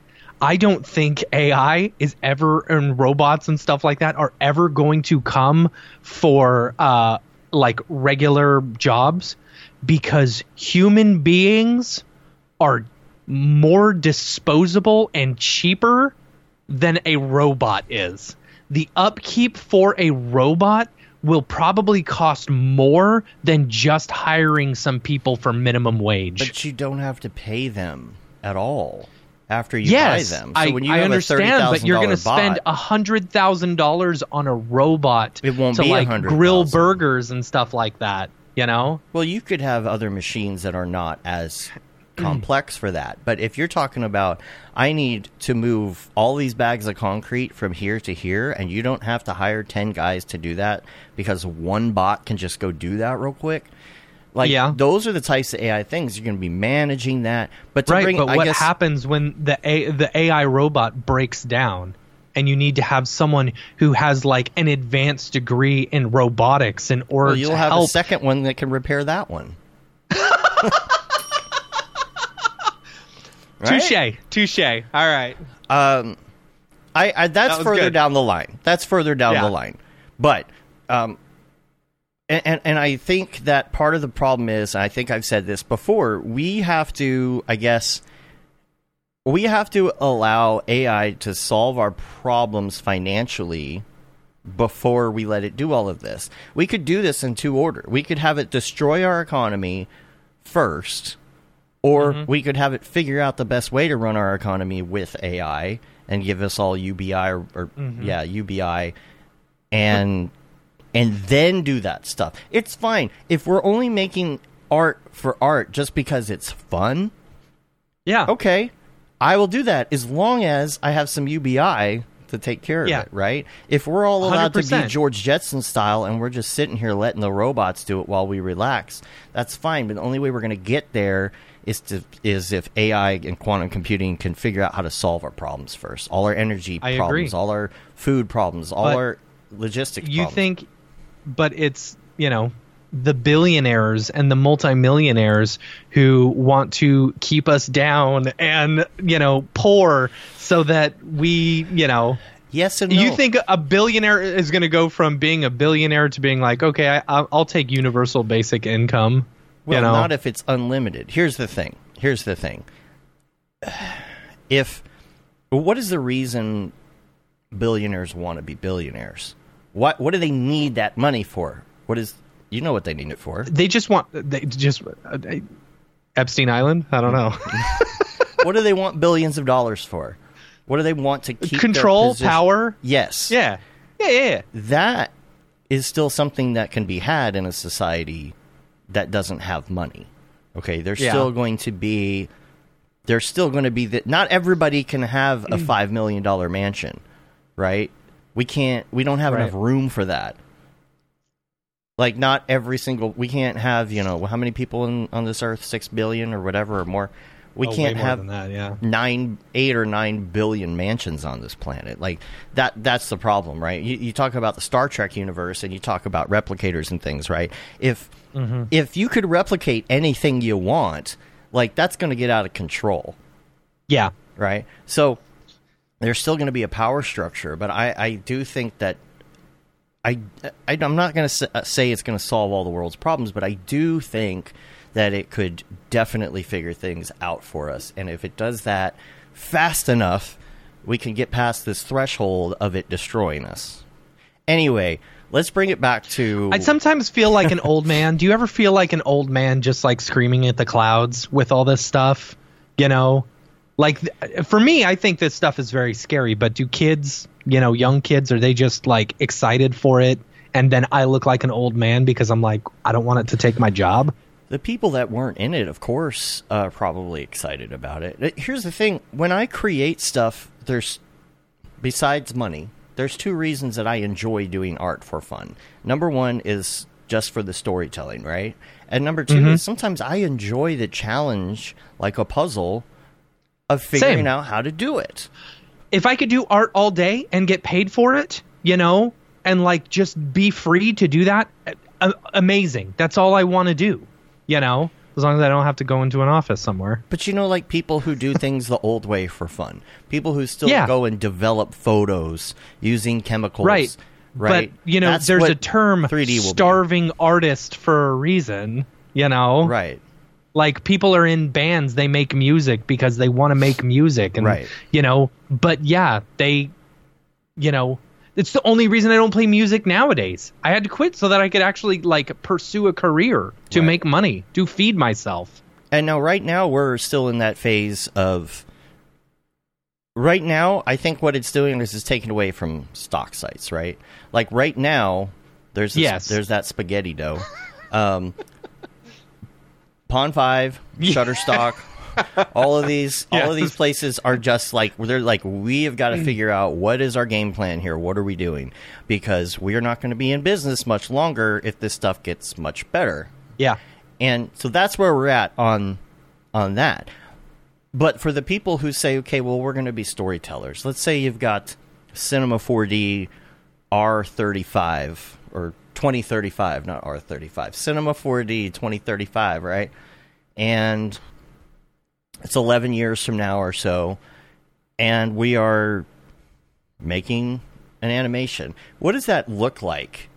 Speaker 3: I don't think AI is ever and robots and stuff like that are ever going to come for uh like regular jobs because human beings are more disposable and cheaper than a robot is. The upkeep for a robot will probably cost more than just hiring some people for minimum wage.
Speaker 2: But you don't have to pay them at all after you
Speaker 3: yes,
Speaker 2: buy them. So
Speaker 3: I,
Speaker 2: when you
Speaker 3: I
Speaker 2: have
Speaker 3: understand,
Speaker 2: a
Speaker 3: but you're
Speaker 2: going to
Speaker 3: spend a hundred thousand dollars on a robot
Speaker 2: It won't
Speaker 3: to
Speaker 2: be
Speaker 3: like
Speaker 2: $100,000.
Speaker 3: grill burgers and stuff like that. You know,
Speaker 2: Well, you could have other machines that are not as [clears throat] complex for that. But if you're talking about, I need to move all these bags of concrete from here to here, and you don't have to hire 10 guys to do that because one bot can just go do that real quick. Like,
Speaker 3: Yeah.
Speaker 2: those are the types of AI things you're going to be managing that. But to
Speaker 3: right?
Speaker 2: bring,
Speaker 3: but
Speaker 2: I
Speaker 3: what
Speaker 2: guess,
Speaker 3: happens when the A, the AI robot breaks down? And you need to have someone who has like an advanced degree in robotics in order to.
Speaker 2: well, you'll
Speaker 3: to
Speaker 2: have
Speaker 3: help
Speaker 2: a second one that can repair that one. [laughs] Right?
Speaker 3: Touche, touche. All right.
Speaker 2: Um, I, I that's
Speaker 3: That
Speaker 2: further
Speaker 3: good.
Speaker 2: down the line. That's further down
Speaker 3: Yeah.
Speaker 2: the line. But um, and, and and I think that part of the problem is, I think I've said this before. We have to, I guess, we have to allow AI to solve our problems financially before we let it do all of this. We could do this in two order. We could have it destroy our economy first, or
Speaker 3: Mm-hmm.
Speaker 2: we could have it figure out the best way to run our economy with AI and give us all UBI or, or
Speaker 3: Mm-hmm.
Speaker 2: yeah, UBI and and then do that stuff. It's fine. If we're only making art for art just because it's fun,
Speaker 3: Yeah.
Speaker 2: okay, I will do that as long as I have some UBI to take care of
Speaker 3: Yeah.
Speaker 2: it, right? If we're all allowed to be George Jetson style and we're just sitting here letting the robots do it while we relax, that's fine. But the only way we're going to get there is to is if AI and quantum computing can figure out how to solve our problems first. All our energy
Speaker 3: I agree.
Speaker 2: problems, all our food problems, all
Speaker 3: But
Speaker 2: our logistics
Speaker 3: you
Speaker 2: problems.
Speaker 3: think but it's you know the billionaires and the multimillionaires who want to keep us down and you know poor so that we you know
Speaker 2: Yes and no.
Speaker 3: You think a billionaire is going to go from being a billionaire to being like, okay, I, I'll I'll take universal basic income?
Speaker 2: Well,
Speaker 3: you know,
Speaker 2: not if it's unlimited. Here's the thing. Here's the thing. [sighs] If what is the reason billionaires want to be billionaires? What what do they need that money for? What is you know what they need it for?
Speaker 3: they just want they just uh, they- Epstein Island. I don't know. [laughs]
Speaker 2: what do they want billions of dollars for? What do they want to keep
Speaker 3: Control, power.
Speaker 2: Yes.
Speaker 3: Yeah, yeah, yeah. yeah.
Speaker 2: That is still something that can be had in a society that doesn't have money. Okay, there's
Speaker 3: Yeah.
Speaker 2: still going to be there's still going to be that not everybody can have a 5 million dollar mansion, right? We can't we don't have
Speaker 3: Right.
Speaker 2: enough room for that. Like not every single we can't have, you know, how many people in, on this earth? 6 billion or whatever or more. We
Speaker 3: Oh,
Speaker 2: can't
Speaker 3: more
Speaker 2: have
Speaker 3: that. Yeah.
Speaker 2: nine, eight or nine billion mansions on this planet. Like that. That's the problem, right? You, you talk about the Star Trek universe, and you talk about replicators and things, right? If mm-hmm. if you could replicate anything you want, like that's going to get out of control,
Speaker 3: Yeah.
Speaker 2: right? So there's still going to be a power structure, but I, I do think that I, I am not going to say it's going to solve all the world's problems, but I do think that it could definitely figure things out for us, and if it does that fast enough, we can get past this threshold of it destroying us. Anyway, let's bring it back to
Speaker 3: I sometimes feel like an old man. Do you ever feel like an old man just like screaming at the clouds with all this stuff? You know, like th- for me, I think this stuff is very scary. But do kids, you know, young kids, are they just like excited for it? And then I look like an old man because I'm like, I don't want it to take my job.
Speaker 2: The people that weren't in it, of course, are probably excited about it. Uh, Here's the thing: when I create stuff, there's besides money, there's two reasons that I enjoy doing art for fun. Number one is just for the storytelling, right? And number 2 is sometimes I enjoy the challenge, like a puzzle, of figuring
Speaker 3: Same.
Speaker 2: out how to do it.
Speaker 3: if I could do art all day and get paid for it, you know, and like just be free to do that, amazing. That's all I want to do, you know, as long as I don't have to go into an office somewhere.
Speaker 2: But you know, like people who do things the old way for fun, people who still
Speaker 3: Yeah.
Speaker 2: go and develop photos using chemicals,
Speaker 3: Right.
Speaker 2: Right.
Speaker 3: But, you know,
Speaker 2: That's
Speaker 3: there's a term
Speaker 2: 3D will be.
Speaker 3: starving artist for a reason, you know?
Speaker 2: Right.
Speaker 3: Like people are in bands, they make music because they want to make music and
Speaker 2: Right.
Speaker 3: you know, but yeah, they you know, it's the only reason I don't play music nowadays. I had to quit so that I could actually like pursue a career to
Speaker 2: Right.
Speaker 3: make money, to feed myself.
Speaker 2: And now, right now, we're still in that phase of. Right now, I think what it's doing is it's taking away from stock sites, right? Like right now, there's this,
Speaker 3: Yes.
Speaker 2: there's that spaghetti dough. Um, Pond5, Shutterstock, all of these, [laughs] all of these places are just like they're like we have got to mm. figure out what is our game plan here. What are we doing? Because we are not going to be in business much longer if this stuff gets much better
Speaker 3: Yeah.
Speaker 2: and so that's where we're at on on that but for the people who say okay well we're going to be storytellers let's say you've got cinema 4d r35 or 2035 not r35 cinema 4d 2035 right and it's 11 years from now or so and we are making an animation what does that look like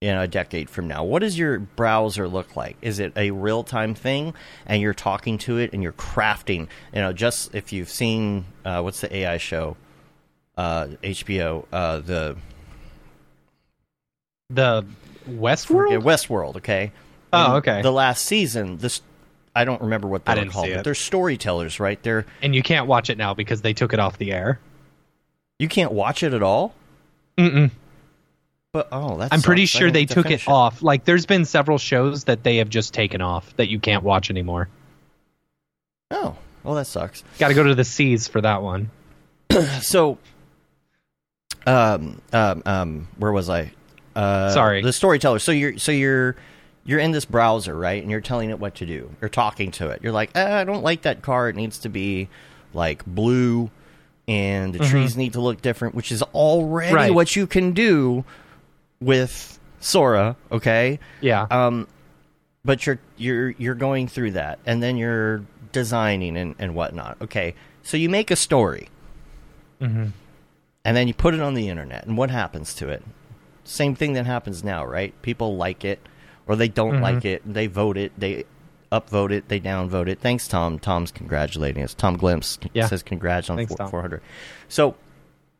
Speaker 2: in a decade from now? What does your browser look like? Is it a real time thing and you're talking to it and you're crafting? You know, just if you've seen uh, what's the AI show, uh, HBO, uh, the
Speaker 3: The Westworld?
Speaker 2: yeah, Westworld, okay?
Speaker 3: Oh,
Speaker 2: In
Speaker 3: okay.
Speaker 2: The last season, this I don't remember what they
Speaker 3: I
Speaker 2: were called, but they're storytellers, right? They're
Speaker 3: and you can't watch it now because they took it off the air.
Speaker 2: you can't watch it at all.
Speaker 3: Mm-mm.
Speaker 2: But oh, that's
Speaker 3: I'm pretty sure they took it
Speaker 2: off.
Speaker 3: off. Like, there's been several shows that they have just taken off that you can't watch anymore.
Speaker 2: Oh, well, that sucks.
Speaker 3: Got to go to the seas for that one. [clears throat]
Speaker 2: so um um um where was i uh
Speaker 3: Sorry.
Speaker 2: the storyteller so you're so you're you're in this browser right and you're telling it what to do you're talking to it you're like eh, i don't like that car it needs to be like blue and the trees need to look different which is already
Speaker 3: Right.
Speaker 2: what you can do with sora okay
Speaker 3: Yeah.
Speaker 2: um, but you're you're you're going through that, and then you're designing and, and whatnot. Okay, so you make a story,
Speaker 3: Mhm.
Speaker 2: and then you put it on the internet, and what happens to it? Same thing that happens now, right? People like it, or they don't
Speaker 3: Mhm.
Speaker 2: like it. They vote it. They upvote it. They downvote it. Thanks, Tom. Tom's congratulating us. Tom Glimpse
Speaker 3: Yeah.
Speaker 2: says congrats on
Speaker 3: Thanks,
Speaker 2: four-
Speaker 3: Tom.
Speaker 2: 400. So,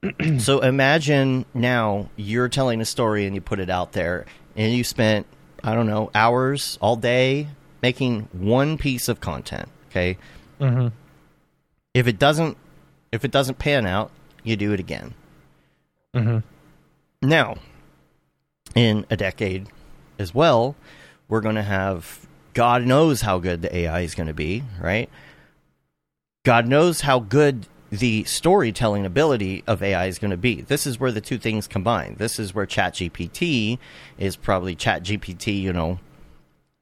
Speaker 2: [clears throat] so imagine now you're telling a story and you put it out there, and you spent I don't know hours all day making one piece of content. Okay,
Speaker 3: Mhm.
Speaker 2: if it doesn't if it doesn't pan out, you do it again.
Speaker 3: Mhm.
Speaker 2: Now, in a decade as well, we're going to have God knows how good the AI is going to be, right? God knows how good the storytelling ability of AI is going to be. This is where the two things combine. This is where ChatGPT is probably ChatGPT, you know,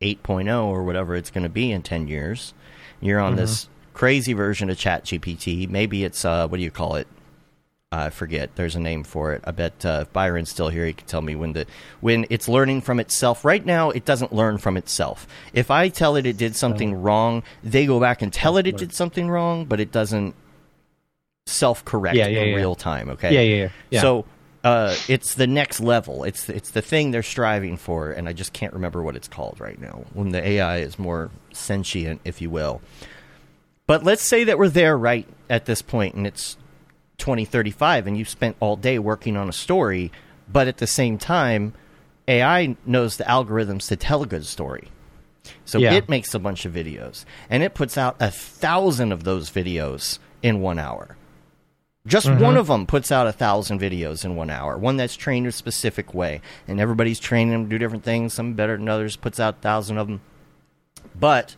Speaker 2: 8.0 or whatever it's going to be in 10 years. You're on this crazy version of ChatGPT. Maybe it's uh what do you call it? I forget. There's a name for it. I bet uh, if Byron's still here, he can tell me when the when it's learning from itself. Right now, it doesn't learn from itself. If I tell it it did something wrong, they go back and tell it it did something wrong, but it doesn't self correct
Speaker 3: Yeah, yeah,
Speaker 2: in
Speaker 3: yeah.
Speaker 2: real time. Okay.
Speaker 3: Yeah, yeah, yeah. yeah.
Speaker 2: So uh, it's the next level. It's it's the thing they're striving for, and I just can't remember what it's called right now. When the AI is more sentient, if you will. But let's say that we're there right at this point, and it's 2035, and you've spent all day working on a story, but at the same time, AI knows the algorithms to tell a good story. So
Speaker 3: Yeah.
Speaker 2: it makes a bunch of videos, and it puts out a thousand of those videos in one hour. Just one of them puts out a thousand videos in one hour. One that's trained a specific way, and everybody's training them to do different things. Some better than others. Puts out a thousand of them, but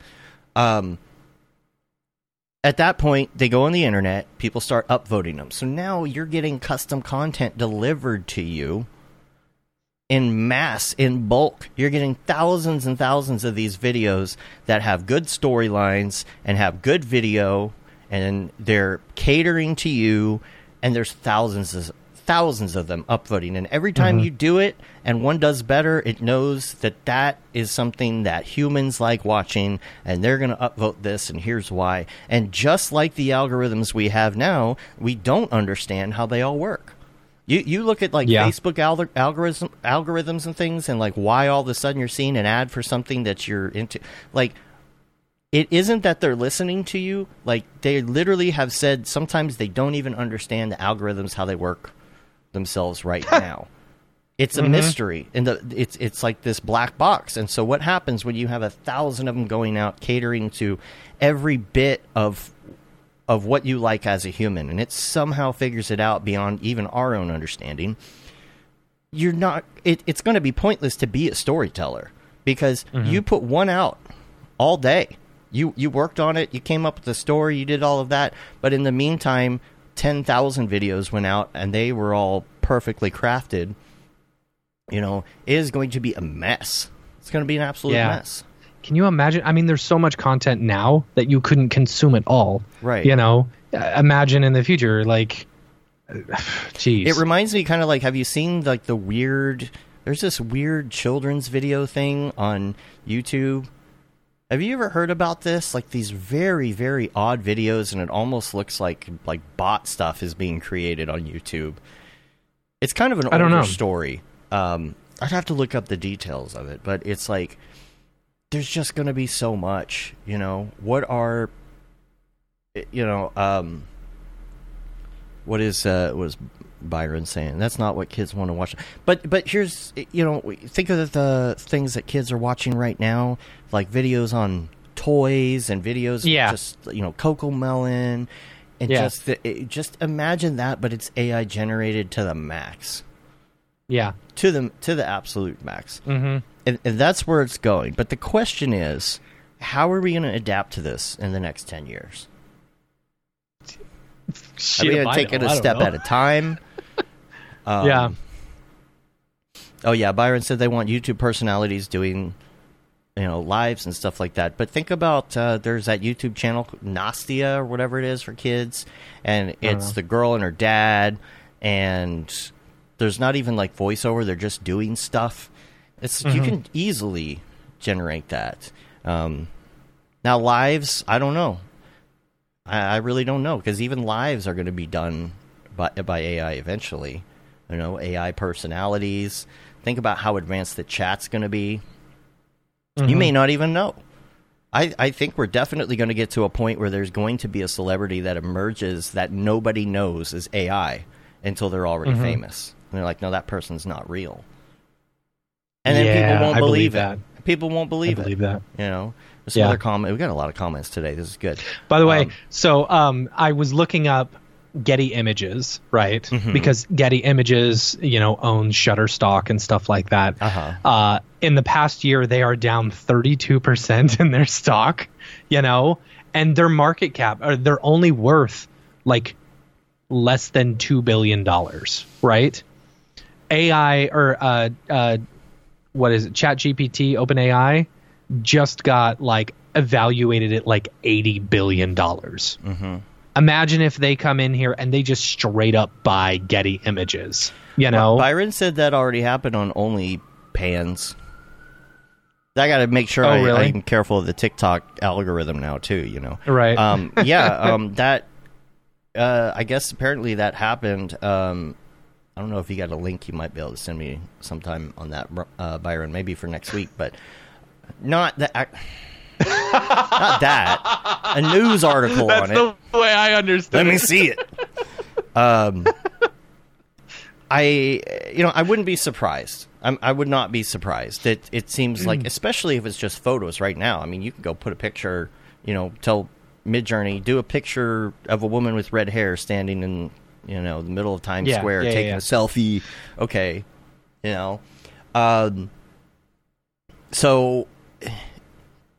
Speaker 2: um, at that point, they go on the internet. People start upvoting them. So now you're getting custom content delivered to you in mass, in bulk. You're getting thousands and thousands of these videos that have good storylines and have good video, and they're catering to you. And there's thousands of thousands of them upvoting, and every time mm-hmm. you do it, and one does better, it knows that that is something that humans like watching, and they're going to upvote this, and here's why. And just like the algorithms we have now, we don't understand how they all work. You you look at like
Speaker 3: Yeah.
Speaker 2: Facebook al- algorithm algorithms and things, and like why all of a sudden you're seeing an ad for something that you're into. Like, it isn't that they're listening to you. Like they literally have said sometimes they don't even understand the algorithms how they work themselves right [laughs] now. It's a mm-hmm. mystery, and the it's it's like this black box. And so, what happens when you have a thousand of them going out catering to every bit of of what you like as a human, and it somehow figures it out beyond even our own understanding? You're not. It, it's going to be pointless to be a storyteller because mm-hmm. you put one out all day. You you worked on it. You came up with the story. You did all of that. But in the meantime, ten thousand videos went out, and they were all perfectly crafted. You know, is going to be a mess. It's going to be an absolute
Speaker 3: Yeah.
Speaker 2: mess.
Speaker 3: Can you imagine? I mean, there's so much content now that you couldn't consume it all.
Speaker 2: Right.
Speaker 3: You know, Uh, imagine in the future, like, [sighs] jeez.
Speaker 2: It reminds me kind of like have you seen like the weird there's this weird children's video thing on YouTube. Have you ever heard about this? Like these very very odd videos and it almost looks like like bot stuff is being created on YouTube. It's kind of an
Speaker 3: I don't
Speaker 2: older
Speaker 3: know.
Speaker 2: story. Um I'd have to look up the details of it, but it's like there's just going to be so much, you know. What are you know, um what is uh was Byron saying? That's not what kids want to watch. But but here's you know think of the things that kids are watching right now, like videos on toys and videos,
Speaker 3: Yeah.
Speaker 2: just you know CoComelon, and
Speaker 3: Yeah.
Speaker 2: just it, just imagine that, but it's AI generated to the max,
Speaker 3: yeah.
Speaker 2: to the to the absolute max,
Speaker 3: Mm-hmm.
Speaker 2: and, and that's where it's going. But the question is, how are we going to adapt to this in the next ten years? Are we going to take it a step at a time? [laughs] Um,
Speaker 3: yeah.
Speaker 2: Oh yeah, Byron said they want YouTube personalities doing, you know, lives and stuff like that. But think about uh, there's that YouTube channel Nastia or whatever it is for kids, and it's the girl and her dad, and there's not even like voiceover; they're just doing stuff. It's you can easily generate that. Um, now lives, I don't know. I, I really don't know because even lives are going to be done by, by AI eventually. You know, AI personalities. Think about how advanced the chat's going to be. You may not even know. I, I think we're definitely going to get to a point where there's going to be a celebrity that emerges that nobody knows is AI until they're already famous. And they're like, no, that person's not real. And then
Speaker 3: Yeah,
Speaker 2: people won't
Speaker 3: I
Speaker 2: believe,
Speaker 3: believe
Speaker 2: it. People won't
Speaker 3: I
Speaker 2: believe,
Speaker 3: believe
Speaker 2: it.
Speaker 3: that.
Speaker 2: You know, there's some
Speaker 3: Yeah.
Speaker 2: other comment. We got a lot of comments today. This is good.
Speaker 3: By the way,
Speaker 2: Um,
Speaker 3: so um, I was looking up Getty Images, right?
Speaker 2: Mm-hmm.
Speaker 3: Because Getty Images, you know, owns Shutterstock and stuff like that.
Speaker 2: Uh-huh.
Speaker 3: Uh, in the past year, they are down 32% [laughs] in their stock, you know, and their market cap, or they're only worth like less than $2 billion, right? AI or uh, uh, what is it? Chat GPT, OpenAI just got like evaluated at like 80 billion. dollars
Speaker 2: Mm-hmm.
Speaker 3: Imagine if they come in here and they just straight up buy Getty Images, you know?
Speaker 2: Byron said that already happened on Only Pans. I got to make sure
Speaker 3: Oh,
Speaker 2: I,
Speaker 3: really?
Speaker 2: I'm careful of the TikTok algorithm now too. You know,
Speaker 3: Right.
Speaker 2: Um, [laughs] yeah, um, that. Uh, I guess apparently that happened. Um, I don't know if you got a link you might be able to send me sometime on that, uh, Byron. Maybe for next week, but not that. Not that. A news article on it.
Speaker 3: way I understand
Speaker 2: Let me see it. Um, I, you know, I wouldn't be surprised. I'm, I would not be surprised. It it seems like, especially if it's just photos right now. I mean, you can go put a picture, you know, tell Midjourney do a picture of a woman with red hair standing in, you know, the middle of Times
Speaker 3: Yeah,
Speaker 2: Square
Speaker 3: yeah,
Speaker 2: taking
Speaker 3: yeah.
Speaker 2: a selfie. Okay, you know, um, so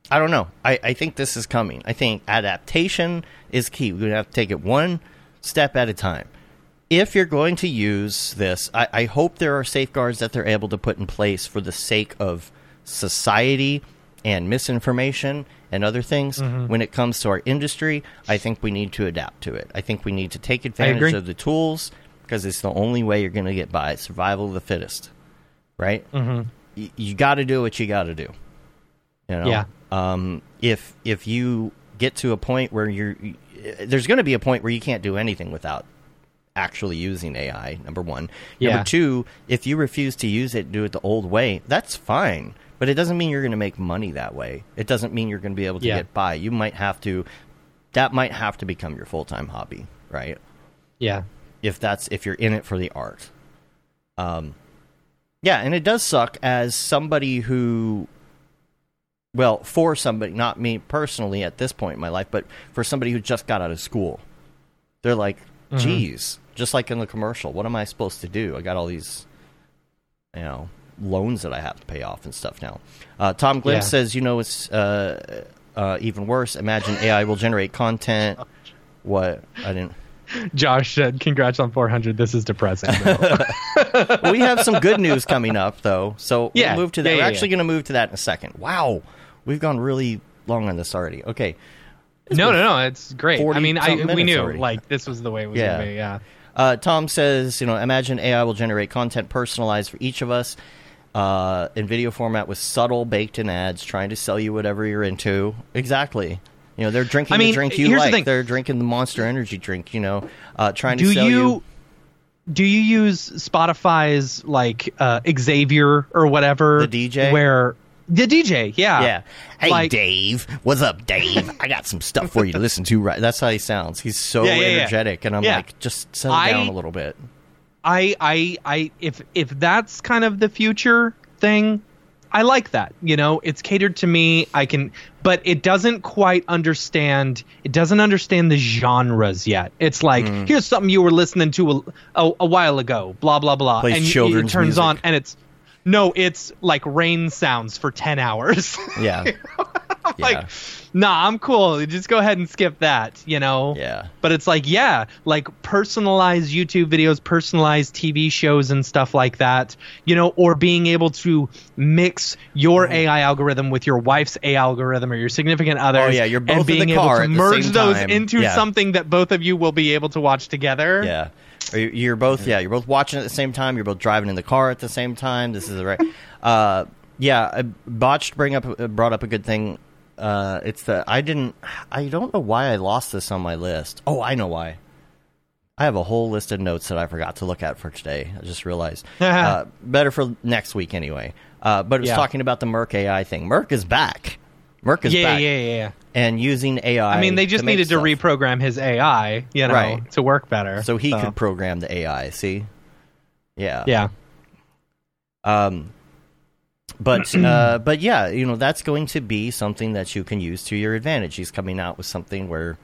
Speaker 2: I don't know. I, I think this is coming. I think adaptation is key. We're going to have to take it one step at a time. If you're going to use this, I, I hope there are safeguards that they're able to put in place for the sake of society and misinformation and other things. When it comes to our industry, I think we need to adapt to it. I think we need to take advantage of the tools because it's the only way you're going to get by. Survival of the fittest, right? Mm-hmm. Y- you got to do what you got to do. You know?
Speaker 3: Yeah.
Speaker 2: Um, if if you get to a point where you're, there's going to be a point where you can't do anything without actually using AI. Number one.
Speaker 3: Yeah.
Speaker 2: Number two, if you refuse to use it, do it the old way. That's fine, but it doesn't mean you're going to make money that way. It doesn't mean you're going to be able to
Speaker 3: Yeah.
Speaker 2: get by. You might have to. That might have to become your full time hobby, right?
Speaker 3: Yeah.
Speaker 2: if that's if you're in it for the art. Um, yeah, and it does suck as somebody who, well, for somebody, not me personally at this point in my life, but for somebody who just got out of school, they're like, "Geez," just like in the commercial. What am I supposed to do? I got all these, you know, loans that I have to pay off and stuff now. Uh, Tom Glimpse
Speaker 3: Yeah.
Speaker 2: says, "You know, it's uh, uh, even worse. Imagine AI will generate content." What I didn't.
Speaker 3: Josh said, "Congrats on 400. This is depressing." [laughs]
Speaker 2: we have some good news coming up, though. So
Speaker 3: Yeah,
Speaker 2: we'll move to that.
Speaker 3: yeah,
Speaker 2: We're
Speaker 3: yeah,
Speaker 2: actually
Speaker 3: yeah.
Speaker 2: going to move to that in a second. Wow, we've gone really long on this already. Okay.
Speaker 3: no, no, no. It's great. I mean, I we knew
Speaker 2: already.
Speaker 3: like this was the way it was
Speaker 2: Yeah.
Speaker 3: gonna be. Yeah.
Speaker 2: Uh, Tom says, you know, imagine AI will generate content personalized for each of us uh, in video format with subtle baked-in ads, trying to sell you whatever you're into. Exactly. You know, they're drinking
Speaker 3: I mean,
Speaker 2: the drink you
Speaker 3: here's the
Speaker 2: like. They're drinking the Monster Energy drink. You know, uh, trying to
Speaker 3: Do
Speaker 2: sell
Speaker 3: you,
Speaker 2: you.
Speaker 3: do you use Spotify's like uh, Xavier or whatever?
Speaker 2: The DJ?
Speaker 3: Where the DJ? Yeah.
Speaker 2: Yeah. Hey,
Speaker 3: Like-
Speaker 2: Dave. What's up, Dave? I got some stuff for you to listen to. Right. That's how he sounds. He's so
Speaker 3: Yeah, yeah, yeah.
Speaker 2: energetic, and I'm
Speaker 3: Yeah.
Speaker 2: like, just settle
Speaker 3: I-
Speaker 2: down a little bit.
Speaker 3: I I I if if that's kind of the future thing, I like that. You know, it's catered to me. I can but it doesn't quite understand it doesn't understand the genres yet. It's like
Speaker 2: Mm.
Speaker 3: here's something you were listening to a, a, a while ago, blah blah blah.
Speaker 2: Plays
Speaker 3: and it turns
Speaker 2: music.
Speaker 3: on and it's no, it's like rain sounds for 10 hours. [laughs]
Speaker 2: Yeah. [laughs]
Speaker 3: like
Speaker 2: Yeah.
Speaker 3: nah, I'm cool. Just go ahead and skip that, you know.
Speaker 2: Yeah.
Speaker 3: But it's like, yeah, like personalized YouTube videos, personalized TV shows and stuff like that, you know, or being able to mix your
Speaker 2: Mm-hmm.
Speaker 3: AI algorithm with your wife's AI algorithm or your significant other's.
Speaker 2: Oh, yeah, you're both in
Speaker 3: and being
Speaker 2: car
Speaker 3: able to merge those
Speaker 2: time.
Speaker 3: into
Speaker 2: Yeah.
Speaker 3: something that both of you will be able to watch together.
Speaker 2: Yeah. You're both, yeah, you're both watching at the same time. You're both driving in the car at the same time. This is the right. [laughs] Uh, yeah, uh, botched bring up uh, brought up a good thing. Uh, it's the I didn't I don't know why I lost this on my list. Oh, I know why. I have a whole list of notes that I forgot to look at for today. I just realized. [laughs] uh, better for next week anyway. Uh, but it was
Speaker 3: Yeah.
Speaker 2: talking about the Merk AI thing. Merk is back. Merk is
Speaker 3: yeah,
Speaker 2: back.
Speaker 3: yeah, yeah, yeah.
Speaker 2: And using AI.
Speaker 3: I mean, they just
Speaker 2: to
Speaker 3: needed to
Speaker 2: stuff.
Speaker 3: reprogram his AI, you know,
Speaker 2: Right.
Speaker 3: to work better.
Speaker 2: So he could program the AI. See? Yeah.
Speaker 3: Yeah.
Speaker 2: Um, but uh, [clears throat] but yeah, you know that's going to be something that you can use to your advantage. He's coming out with something where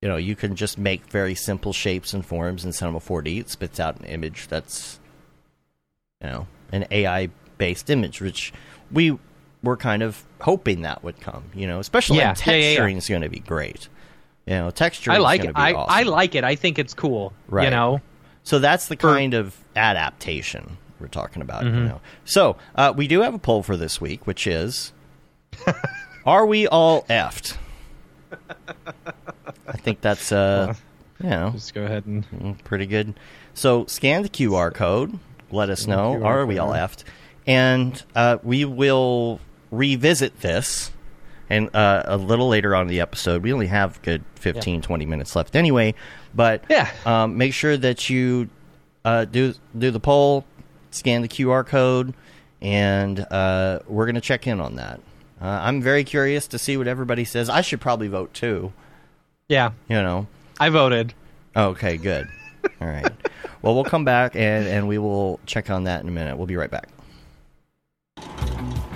Speaker 2: you know you can just make very simple shapes and forms in Cinema 4D. It spits out an image that's you know an AI based image, which we were kind of hoping that would come. You know, especially
Speaker 3: Yeah,
Speaker 2: like
Speaker 3: yeah, yeah, yeah.
Speaker 2: texturing is going to be great. You know, texturing.
Speaker 3: I like
Speaker 2: is
Speaker 3: it.
Speaker 2: going to be
Speaker 3: I,
Speaker 2: awesome.
Speaker 3: I like it. I think it's cool.
Speaker 2: Right.
Speaker 3: You know?
Speaker 2: So that's the
Speaker 3: For-
Speaker 2: kind of adaptation we're talking about.
Speaker 3: Mm-hmm.
Speaker 2: You know. So uh, we do have a poll for this week, which is: [laughs] Are we all effed? I think that's uh, you know
Speaker 3: Just go ahead and.
Speaker 2: mm, pretty good. So scan the QR code. Let us know:
Speaker 3: QR
Speaker 2: Are we all effed? And uh, we will revisit this. And uh, a little later on in the episode, we only have good 15, 20 minutes left anyway. But
Speaker 3: Yeah.
Speaker 2: um, make sure that you uh, do do the poll, scan the QR code, and uh, we're going to check in on that. Uh, I'm very curious to see what everybody says. I should probably vote too.
Speaker 3: Yeah.
Speaker 2: You know.
Speaker 3: I voted.
Speaker 2: Okay, good. All right. Well, we'll come back and, and we will check on that in a minute. We'll be right back.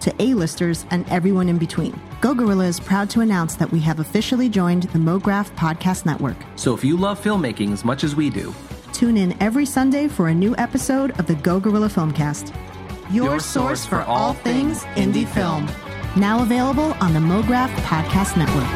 Speaker 4: to A-listers and everyone in between. Go Gorilla is proud to announce that we have officially joined the MoGraph Podcast Network.
Speaker 5: So if you love filmmaking as much as we do,
Speaker 4: Tune in every Sunday for a new episode of the Go Gorilla Filmcast. Your,
Speaker 5: Your
Speaker 4: source for all things indie film. Now available on the MoGraph Podcast Network.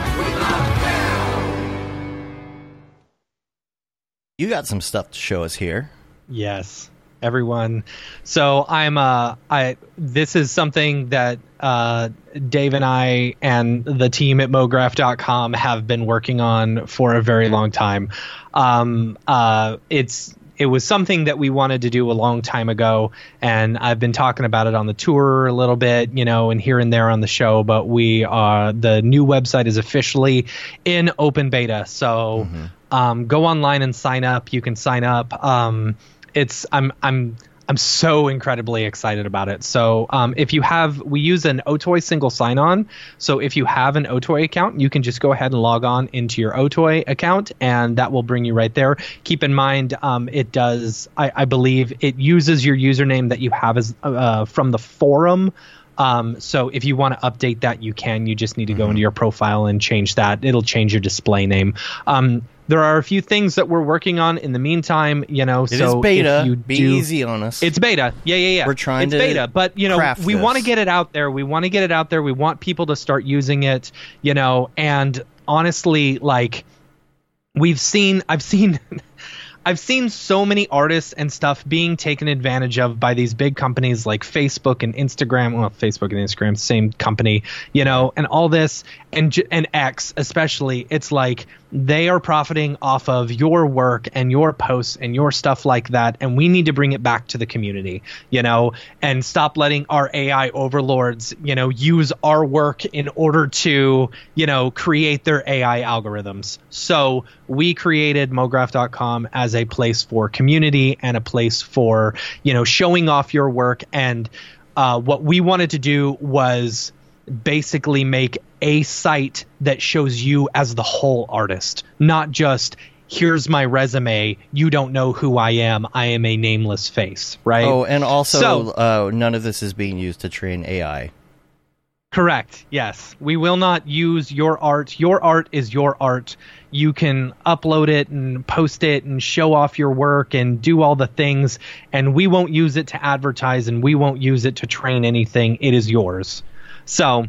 Speaker 2: You got some stuff to show us here.
Speaker 3: Yes, everyone. So I'm uh I this is something that uh Dave and I and the team at mograph.com have been working on for a very long time. Um uh it's it was something that we wanted to do a long time ago and I've been talking about it on the tour a little bit, you know, and here and there on the show, but we are the new website is officially in open beta. So um, go online and sign up. You can sign up. Um, it's I'm I'm I'm so incredibly excited about it. So um, if you have, we use an Otoy single sign-on. So if you have an Otoy account, you can just go ahead and log on into your Otoy account, and that will bring you right there. Keep in mind, um, it does. I, I believe it uses your username that you have as uh, from the forum. Um, so if you want to update that, you can. You just need to go into your profile and change that. It'll change your display name. Um, there are a few things that we're working on in the meantime. You know,
Speaker 2: It is
Speaker 3: so
Speaker 2: beta.
Speaker 3: You
Speaker 2: Be
Speaker 3: do,
Speaker 2: easy on us.
Speaker 3: It's beta. Yeah, yeah, yeah.
Speaker 2: We're trying
Speaker 3: it's
Speaker 2: to
Speaker 3: beta, but you know, we want to get it out there. We want to get it out there. We want people to start using it. You know, and honestly, like we've seen, I've seen. [laughs] I've seen so many artists and stuff being taken advantage of by these big companies like Facebook and Instagram. Well, Facebook and Instagram, same company, you know, and all this, and and X especially. It's like they are profiting off of your work and your posts and your stuff like that, and we need to bring it back to the community, you know, and stop letting our AI overlords, you know, use our work in order to, you know, create their AI algorithms. So we created mograph.com as a place for community and a place for, you know, showing off your work. And uh, what we wanted to do was basically make a site that shows you as the whole artist, not just here's my resume, you don't know who I am, I am a nameless face, right?
Speaker 2: oh, and also,
Speaker 3: So-
Speaker 2: uh, none of this is being used to train AI.
Speaker 3: Correct. Yes. We will not use your art. Your art is your art. You can upload it and post it and show off your work and do all the things. And we won't use it to advertise and we won't use it to train anything. It is yours. So,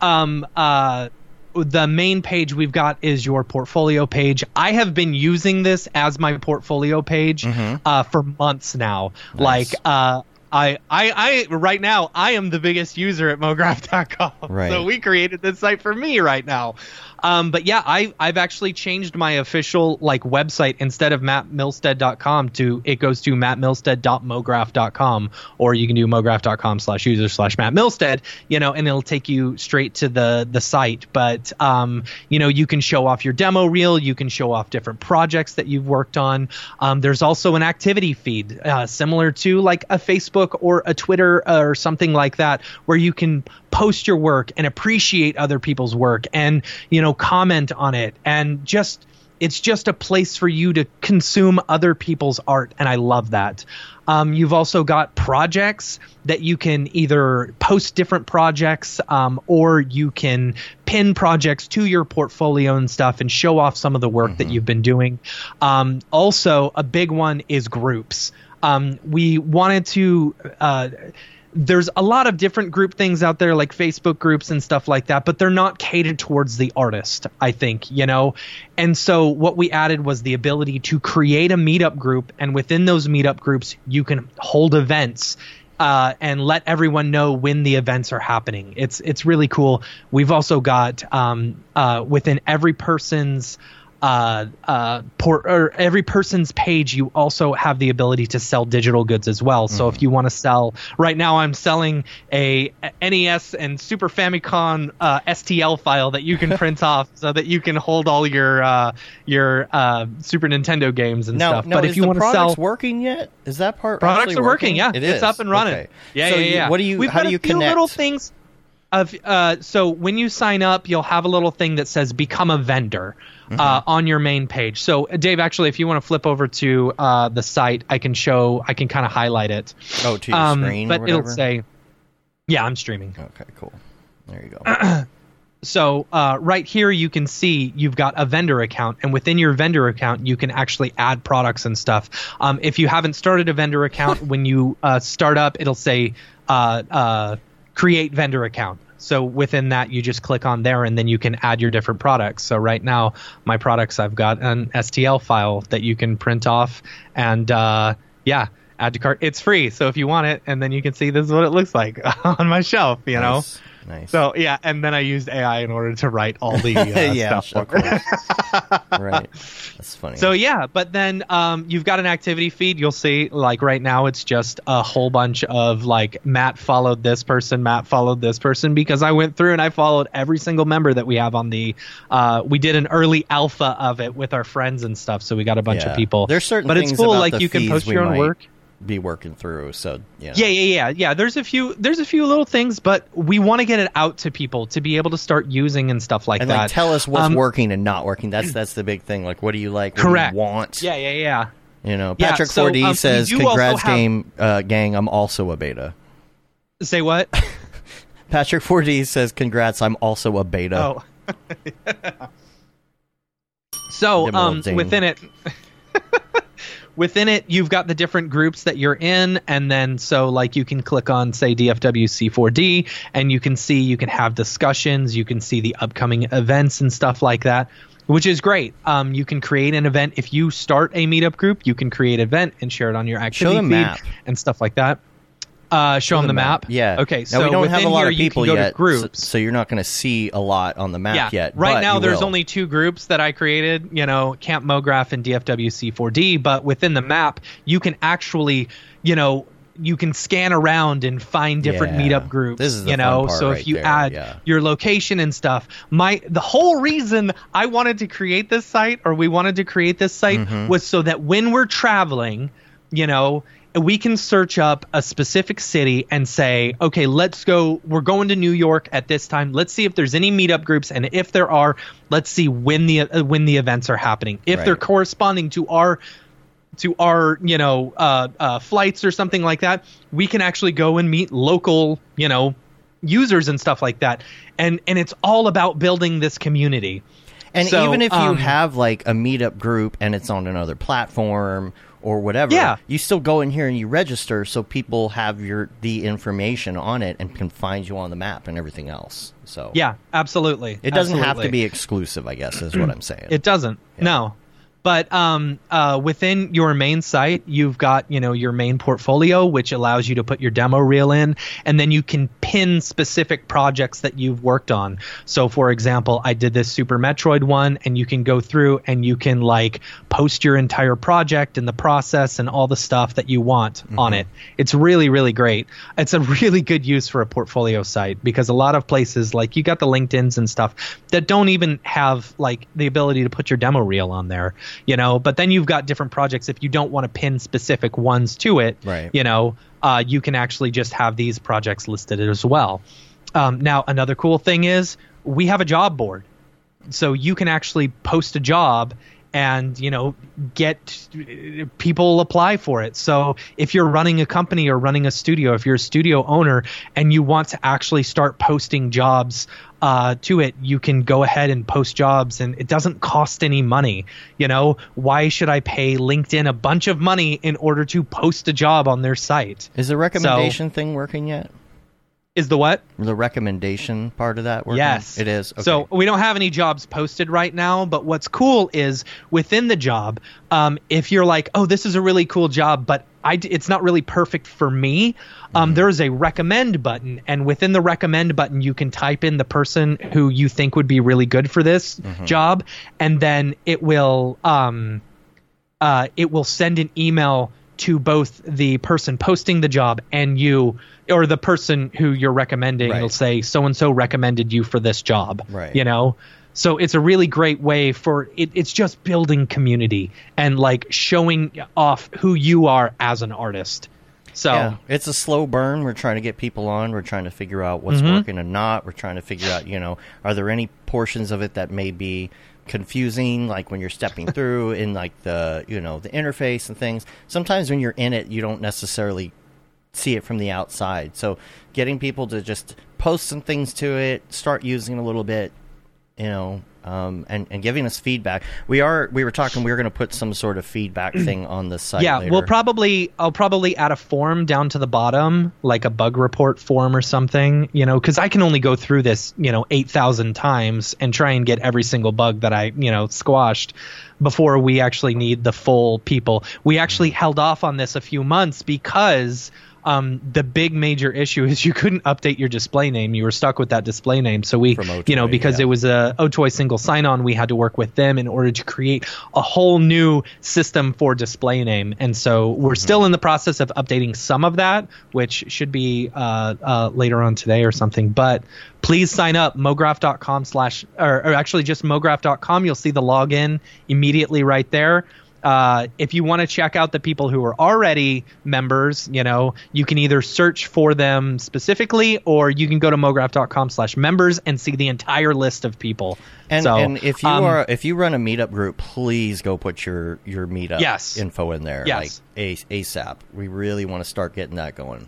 Speaker 3: um, uh, the main page we've got is your portfolio page. I have been using this as my portfolio page uh, for months now. Like, uh, I, I, I, right now, I am the biggest user at MoGraph.com. [laughs]
Speaker 2: Right.
Speaker 3: So we created this site for me right now. Um, but yeah, I, I've actually changed my official like website instead of mattmilstead.com to it goes to mattmilstead.mograph.com or you can do mograph.com slash user slash mattmilstead, you know, and it'll take you straight to the, the site. But, um, you know, you can show off your demo reel. You can show off different projects that you've worked on. Um, there's also an activity feed, uh, similar to like a Facebook or a Twitter or something like that, where you can post your work and appreciate other people's work and you know comment on it. And just it's just a place for you to consume other people's art and i love that. Um, you've also got projects that you can either post different projects um, or you can pin projects to your portfolio and stuff and show off some of the work that you've been doing. Um, also a big one is groups. Um, we wanted to uh, there's a lot of different group things out there like facebook groups and stuff like that but they're not catered towards the artist i think you know and so what we added was the ability to create a meetup group and within those meetup groups you can hold events uh, and let everyone know when the events are happening. It's it's really cool. We've also got um, uh, within every person's uh, uh, por- or every person's page, you also have the ability to sell digital goods as well. So if you want to sell, right now I'm selling a NES and Super Famicom uh, STL file that you can [laughs] print off, so that you can hold all your uh, your uh, Super Nintendo games and
Speaker 2: Now,
Speaker 3: stuff.
Speaker 2: now
Speaker 3: but if you want to
Speaker 2: products
Speaker 3: sell,
Speaker 2: working yet? Is that part
Speaker 3: products are working. Yeah,
Speaker 2: It
Speaker 3: it's up and running.
Speaker 2: Okay.
Speaker 3: Yeah,
Speaker 2: so
Speaker 3: yeah,
Speaker 2: you-
Speaker 3: yeah.
Speaker 2: What do you?
Speaker 3: We've
Speaker 2: how
Speaker 3: got
Speaker 2: do you
Speaker 3: a few
Speaker 2: connect?
Speaker 3: little things. Of uh, so when you sign up, you'll have a little thing that says "Become a vendor"
Speaker 2: Mm-hmm.
Speaker 3: uh, on your main page. So, uh, Dave, actually, if you want to flip over to uh, the site, I can show. I can kind of highlight it.
Speaker 2: Oh, to your
Speaker 3: Um,
Speaker 2: screen.
Speaker 3: but
Speaker 2: or
Speaker 3: it'll say, "Yeah, I'm streaming."
Speaker 2: Okay, cool. There you go. [clears throat]
Speaker 3: So uh, right here, you can see you've got a vendor account, and within your vendor account, you can actually add products and stuff. Um, if you haven't started a vendor account, when you uh, start up, it'll say uh, uh, create vendor account. So within that, you just click on there, and then you can add your different products. So right now, my products, I've got an STL file that you can print off, and uh, yeah. Add to cart. It's free, so if you want it, and then you can see this is what it looks like [laughs] on my shelf. You know,
Speaker 2: Nice.
Speaker 3: So yeah, and then I used AI in order to write all the [laughs] uh,
Speaker 2: yeah,
Speaker 3: stuff. [laughs]
Speaker 2: right. That's funny.
Speaker 3: So yeah, but then um, you've got an activity feed. You'll see like right now it's just a whole bunch of like Matt followed this person, Matt followed this person because I went through and I followed every single member that we have on the. Uh, we did an early alpha of it with our friends and stuff, so we got a bunch
Speaker 2: Yeah.
Speaker 3: of people.
Speaker 2: There's certain
Speaker 3: but it's cool. Like you can post your own
Speaker 2: might
Speaker 3: work.
Speaker 2: Be working through. So yeah.
Speaker 3: Yeah, yeah, yeah, yeah. There's a few. There's a few little things, but we want to get it out to people to be able to start using and stuff like
Speaker 2: And
Speaker 3: that.
Speaker 2: like tell us what's
Speaker 3: Um,
Speaker 2: working and not working. That's that's the big thing. Like what do you like? What
Speaker 3: Correct.
Speaker 2: Do you want?
Speaker 3: Yeah, yeah, yeah.
Speaker 2: You know,
Speaker 3: Yeah,
Speaker 2: Patrick
Speaker 3: so,
Speaker 2: 4D
Speaker 3: um,
Speaker 2: says, "Congrats,
Speaker 3: have-
Speaker 2: game uh, gang. I'm also a beta."
Speaker 3: Say what? [laughs]
Speaker 2: Patrick 4D says, "Congrats, I'm also a beta."
Speaker 3: Oh. [laughs] so
Speaker 2: him a
Speaker 3: um, within it, within it, you've got the different groups that you're in, and then so like you can click on say DFWC4D, and you can see you can have discussions, you can see the upcoming events and stuff like that. Which is great. Um, you can create an event if you start a meetup group. You can create an event and share it on your activity feed
Speaker 2: map.
Speaker 3: and stuff like that. Uh, show, them the map.
Speaker 2: Yeah.
Speaker 3: Okay.
Speaker 2: Now
Speaker 3: so
Speaker 2: we don't have a lot
Speaker 3: here,
Speaker 2: of people yet,
Speaker 3: groups.
Speaker 2: so you're not going to see a lot on the map yet.
Speaker 3: Right now, there's
Speaker 2: will.
Speaker 3: only two groups that I created, you know, Camp Mograph and DFWC4D. But within the map, you can actually, you know, you can scan around and find different
Speaker 2: Yeah.
Speaker 3: meetup groups.
Speaker 2: This is the
Speaker 3: you know, so
Speaker 2: right
Speaker 3: if you
Speaker 2: there,
Speaker 3: add
Speaker 2: yeah.
Speaker 3: your location and stuff, my the whole reason I wanted to create this site, or we wanted to create this site,
Speaker 2: Mm-hmm.
Speaker 3: was so that when we're traveling, you know. We can search up a specific city and say, okay, let's go. We're going to New York at this time. Let's see if there's any meetup groups, and if there are, let's see when the uh, when the events are happening. If they're corresponding to our to our you know uh, uh, flights or something like that, we can actually go and meet local you know users and stuff like that. And and it's all about building this community.
Speaker 2: And
Speaker 3: So,
Speaker 2: even if you
Speaker 3: um,
Speaker 2: have like a meetup group and it's on another platform or whatever,
Speaker 3: Yeah.
Speaker 2: you still go in here and you register so people have your the information on it and can find you on the map and everything else. So
Speaker 3: Yeah, absolutely.
Speaker 2: it doesn't have to be exclusive. I guess is what I'm saying.
Speaker 3: It doesn't. No. But um, uh, within your main site, you've got you know your main portfolio, which allows you to put your demo reel in, and then you can pin specific projects that you've worked on. So, for example, I did this Super Metroid one, and you can go through and you can like post your entire project and the process and all the stuff that you want on it. It's really really great. It's a [laughs] really good use for a portfolio site because a lot of places like you got the LinkedIn's and stuff that don't even have like the ability to put your demo reel on there you know but then you've got different projects. If you don't want to pin specific ones to it
Speaker 2: Right.
Speaker 3: you know uh, you can actually just have these projects listed as well. Um, now another cool thing is we have a job board. So you can actually post a job and you know get people apply for it. So if you're running a company or running a studio if you're a studio owner and you want to actually start posting jobs uh, to it you can go ahead and post jobs and it doesn't cost any money you know why should i pay linkedin a bunch of money in order to post a job on their site
Speaker 2: is the recommendation thing working yet?
Speaker 3: is the what
Speaker 2: The recommendation part of that working?
Speaker 3: Yes,
Speaker 2: it is. Okay.
Speaker 3: So we don't have any jobs posted right now, but what's cool is within the job, um, if you're like, oh, this is a really cool job, but I, it's not really perfect for me. Um, there is a recommend button, and within the recommend button, you can type in the person who you think would be really good for this job, and then it will um, uh, it will send an email to both the person posting the job and you or the person who you're recommending
Speaker 2: Right.
Speaker 3: it'll say so and so recommended you for this job
Speaker 2: Right.
Speaker 3: you know so it's a really great way for it, it's just building community and like showing off who you are as an artist so
Speaker 2: Yeah, it's a slow burn. We're trying to get people on. We're trying to figure out what's
Speaker 3: Mm-hmm.
Speaker 2: working and not. We're trying to figure out, you know, are there any portions of it that may be confusing, like when you're stepping [laughs] through in like the, you know, the interface and things. Sometimes when you're in it, you don't necessarily see it from the outside. So getting people to just post some things to it, start using a little bit, you know, um, and and giving us feedback. We are we were talking we were going to put some sort of feedback [clears throat] thing on the site.
Speaker 3: yeah
Speaker 2: later.
Speaker 3: we'll probably i'll probably add a form down to the bottom like a bug report form or something you know because i can only go through this you know 8000 times and try and get every single bug that i you know squashed before we actually need the full people we actually held off on this a few months because um, the big major issue is you couldn't update your display name. You were stuck with that display name. So we,
Speaker 2: From
Speaker 3: you know, because
Speaker 2: yeah.
Speaker 3: it was a Otoy single sign-on, we had to work with them in order to create a whole new system for display name. And so we're still in the process of updating some of that, which should be uh, uh, later on today or something. But please sign up mograph.com slash, or, or actually just mograph.com. You'll see the login immediately right there uh, if you want to check out the people who are already members, you know, you can either search for them specifically or you can go to mograph.com slash members and see the entire list of people.
Speaker 2: And,
Speaker 3: so,
Speaker 2: and if you
Speaker 3: um,
Speaker 2: are if you run a meetup group, please go put your your meetup
Speaker 3: Yes.
Speaker 2: info in there,
Speaker 3: Yes.
Speaker 2: like ASAP. We really want to start getting that going.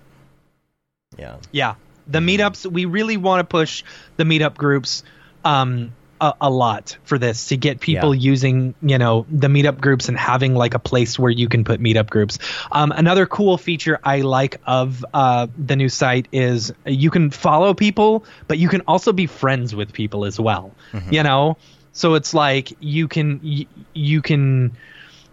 Speaker 2: Yeah,
Speaker 3: Yeah. The meetups, we really want to push the meetup groups um, a, a lot for this to get people
Speaker 2: Yeah.
Speaker 3: using, you know, the meetup groups and having like a place where you can put meetup groups. Um, another cool feature I like of uh, the new site is you can follow people, but you can also be friends with people as well. You know, so it's like you can you can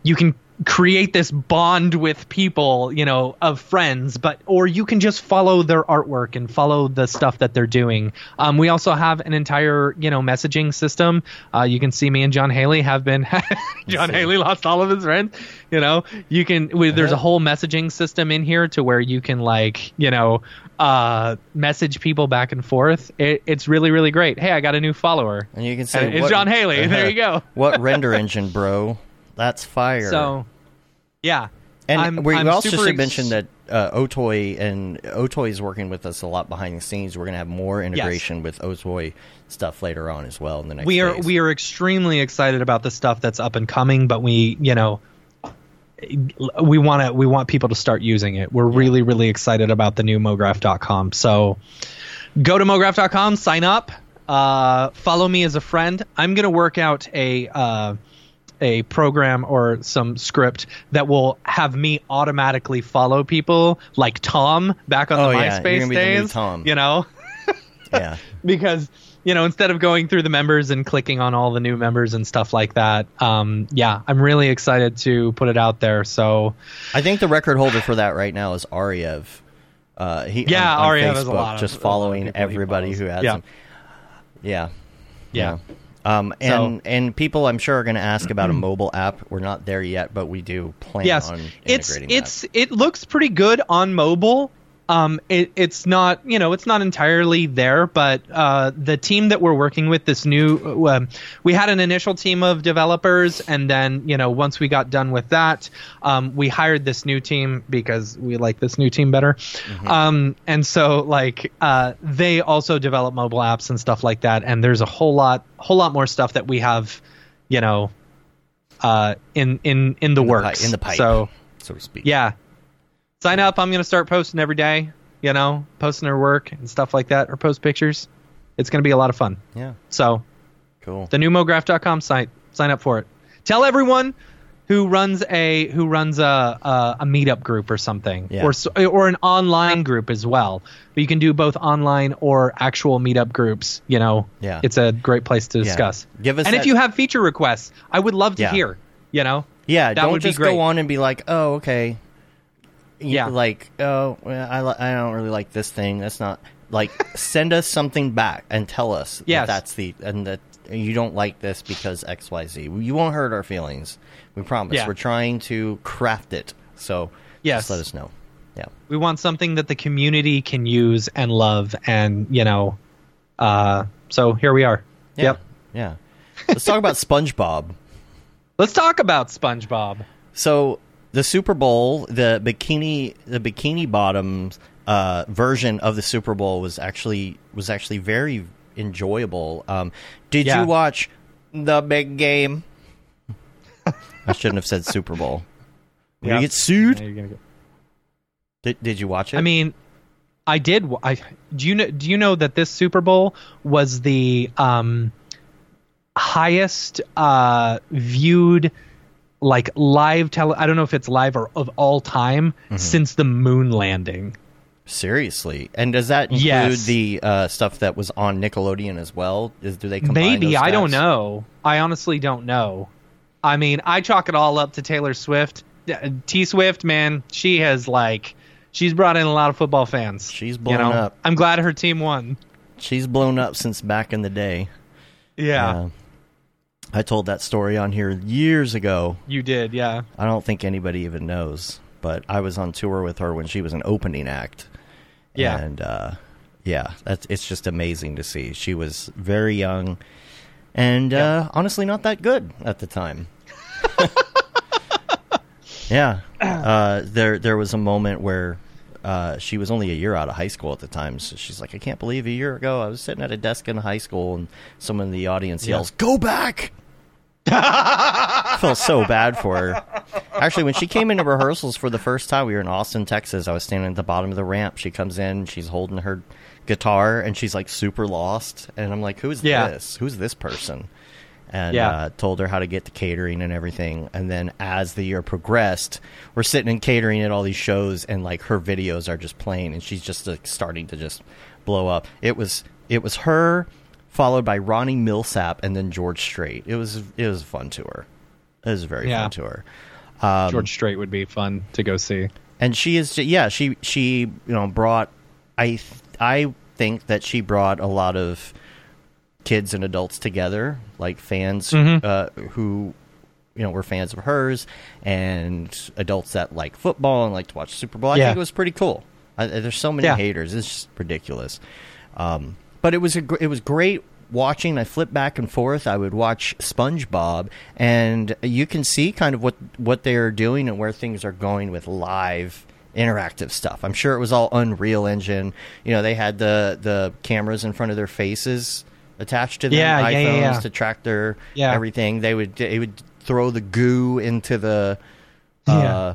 Speaker 3: you can create this bond with people you know of friends but or you can just follow their artwork and follow the stuff that they're doing. Um, we also have an entire you know messaging system. Uh, you can see me and john haley have been [laughs] john haley lost all of his friends you know. You can we, there's a whole messaging system in here to where you can like you know uh, message people back and forth. It, it's really really great. Hey i got a new follower.
Speaker 2: And you can say
Speaker 3: And it's
Speaker 2: what-
Speaker 3: John Haley. There you [laughs] go.
Speaker 2: what [laughs] render engine, bro? That's fire.
Speaker 3: so yeah
Speaker 2: and
Speaker 3: I'm-
Speaker 2: we
Speaker 3: I'm
Speaker 2: also should
Speaker 3: ex-
Speaker 2: mention that uh, Otoy and Otoy is working with us a lot behind the scenes. We're going to have more integration with Otoy stuff later on as well in the next.
Speaker 3: we are we are extremely excited about the stuff that's up and coming but we you know we want to we want people to start using it. We're really really excited about the new mograph.com. So go to mograph.com, sign up, uh, follow me as a friend. I'm gonna work out a uh, a program or some script that will have me automatically follow people like Tom back on
Speaker 2: Oh,
Speaker 3: the
Speaker 2: yeah,
Speaker 3: MySpace
Speaker 2: gonna the new
Speaker 3: days.
Speaker 2: Tom.
Speaker 3: You know, [laughs]
Speaker 2: Yeah.
Speaker 3: because you know instead of going through the members and clicking on all the new members and stuff like that um, yeah i'm really excited to put it out there so
Speaker 2: I think the record holder for that right now is Ariev. Uh, he
Speaker 3: Yeah,
Speaker 2: on, on
Speaker 3: Ariev
Speaker 2: Facebook,
Speaker 3: has a lot of-
Speaker 2: just
Speaker 3: a lot of
Speaker 2: following everybody who has
Speaker 3: Yeah.
Speaker 2: him. Yeah,
Speaker 3: yeah
Speaker 2: Um, and
Speaker 3: So-
Speaker 2: and people, I'm sure, are going to ask about a mobile app. We're not there yet, but we do plan
Speaker 3: yes
Speaker 2: on
Speaker 3: it's
Speaker 2: integrating
Speaker 3: it's
Speaker 2: that.
Speaker 3: it looks pretty good on mobile um it, it's not you know it's not entirely there but uh the team that we're working with this new um, we had an initial team of developers and then you know once we got done with that um we hired this new team because we like this new team better
Speaker 2: Mm-hmm.
Speaker 3: um and so like uh they also develop mobile apps and stuff like that and there's a whole lot whole lot more stuff that we have you know uh in in in the
Speaker 2: In the pi-
Speaker 3: works
Speaker 2: in the pipe.
Speaker 3: so
Speaker 2: so to speak.
Speaker 3: yeah. Sign up. I'm going to start posting every day, you know, posting their work and stuff like that, or post pictures. It's going to be a lot of fun.
Speaker 2: yeah,
Speaker 3: So,
Speaker 2: cool.
Speaker 3: the new mograph.com site, sign up for it. Tell everyone who runs a who runs a a, a meetup group or something,
Speaker 2: Yeah.
Speaker 3: or or an online group as well. But you can do both online or actual meetup groups. You know,
Speaker 2: Yeah.
Speaker 3: it's a great place to discuss. Yeah.
Speaker 2: Give us
Speaker 3: and if you have feature requests, I would love to
Speaker 2: Yeah.
Speaker 3: hear. You know,
Speaker 2: Yeah,
Speaker 3: That
Speaker 2: don't just go on and be like, "Oh, okay."
Speaker 3: Yeah.
Speaker 2: like, "Oh, well, I I don't really like this thing." That's not like [laughs] send us something back and tell us
Speaker 3: Yes.
Speaker 2: that that's the and that you don't like this because X Y Z. You won't hurt our feelings. We promise.
Speaker 3: Yeah.
Speaker 2: We're trying to craft it. So
Speaker 3: Yes.
Speaker 2: just let us know. Yeah.
Speaker 3: we want something that the community can use and love and you know uh so here we are
Speaker 2: Yeah.
Speaker 3: yep
Speaker 2: Yeah. Let's talk about [laughs] SpongeBob.
Speaker 3: let's talk about spongebob
Speaker 2: So the Super Bowl, the bikini, the bikini bottoms uh, version of the Super Bowl was actually was actually very enjoyable. Um, did
Speaker 3: Yeah.
Speaker 2: you watch the big game? [laughs] I shouldn't have said Super Bowl.
Speaker 3: Yeah.
Speaker 2: you get sued?
Speaker 3: Yeah, gonna go-
Speaker 2: Did, did you watch it?
Speaker 3: i mean i did i do you know do you know that this super bowl was the um highest uh viewed like live tele i don't know if it's live or of all time
Speaker 2: Mm-hmm.
Speaker 3: since the moon landing
Speaker 2: seriously. And does that include
Speaker 3: Yes.
Speaker 2: the uh, stuff that was on Nickelodeon as well? Is, do they combine
Speaker 3: Maybe I don't know. I honestly don't know. I mean, I chalk it all up to Taylor Swift. T Swift, man, she has like she's brought in a lot of football fans.
Speaker 2: She's
Speaker 3: you
Speaker 2: blown
Speaker 3: know?
Speaker 2: up.
Speaker 3: I'm glad her team won.
Speaker 2: She's blown up since back in the day.
Speaker 3: Yeah,
Speaker 2: Uh, I told that story on here years ago.
Speaker 3: you did. Yeah,
Speaker 2: I don't think anybody even knows, but I was on tour with her when she was an opening act.
Speaker 3: Yeah.
Speaker 2: And uh, yeah, that's it's just amazing to see. She was very young and uh, honestly not that good at the time. [laughs] [laughs] yeah. Uh, there there was a moment where uh, she was only a year out of high school at the time. So she's like, I can't believe a year ago I was sitting at a desk in high school and someone in the audience yells, Go back! I [laughs] felt so bad for her. Actually, when she came into rehearsals for the first time, we were in Austin, Texas. I was standing at the bottom of the ramp. She comes in, she's holding her guitar, and she's like super lost. And I'm like, "Who's
Speaker 3: Yeah.
Speaker 2: this? Who's this person?" And
Speaker 3: Yeah.
Speaker 2: uh, told her how to get the catering and everything. And then as the year progressed, we're sitting in catering at all these shows, and like her videos are just playing, and she's just like starting to just blow up. It was it was her followed by Ronnie Milsap and then George Strait. It was it was a fun tour. It was a very
Speaker 3: Yeah.
Speaker 2: fun tour. Um,
Speaker 3: George Strait would be fun to go see.
Speaker 2: and she is yeah she she you know brought I th- I think that she brought a lot of kids and adults together like fans
Speaker 3: Mhm.
Speaker 2: uh, who you know were fans of hers and adults that like football and like to watch Super Bowl. I
Speaker 3: Yeah.
Speaker 2: think it was pretty cool. I, there's so many
Speaker 3: Yeah.
Speaker 2: haters. It's just ridiculous. Um, but it was a, gr- it was great watching. I flipped back and forth. I would watch SpongeBob, and you can see kind of what what they're doing and where things are going with live interactive stuff. I'm sure it was all Unreal Engine. You know, they had the the cameras in front of their faces attached to their
Speaker 3: Yeah,
Speaker 2: iPhones
Speaker 3: yeah, yeah, yeah.
Speaker 2: to track their
Speaker 3: Yeah.
Speaker 2: everything. They would they would throw the goo into the uh,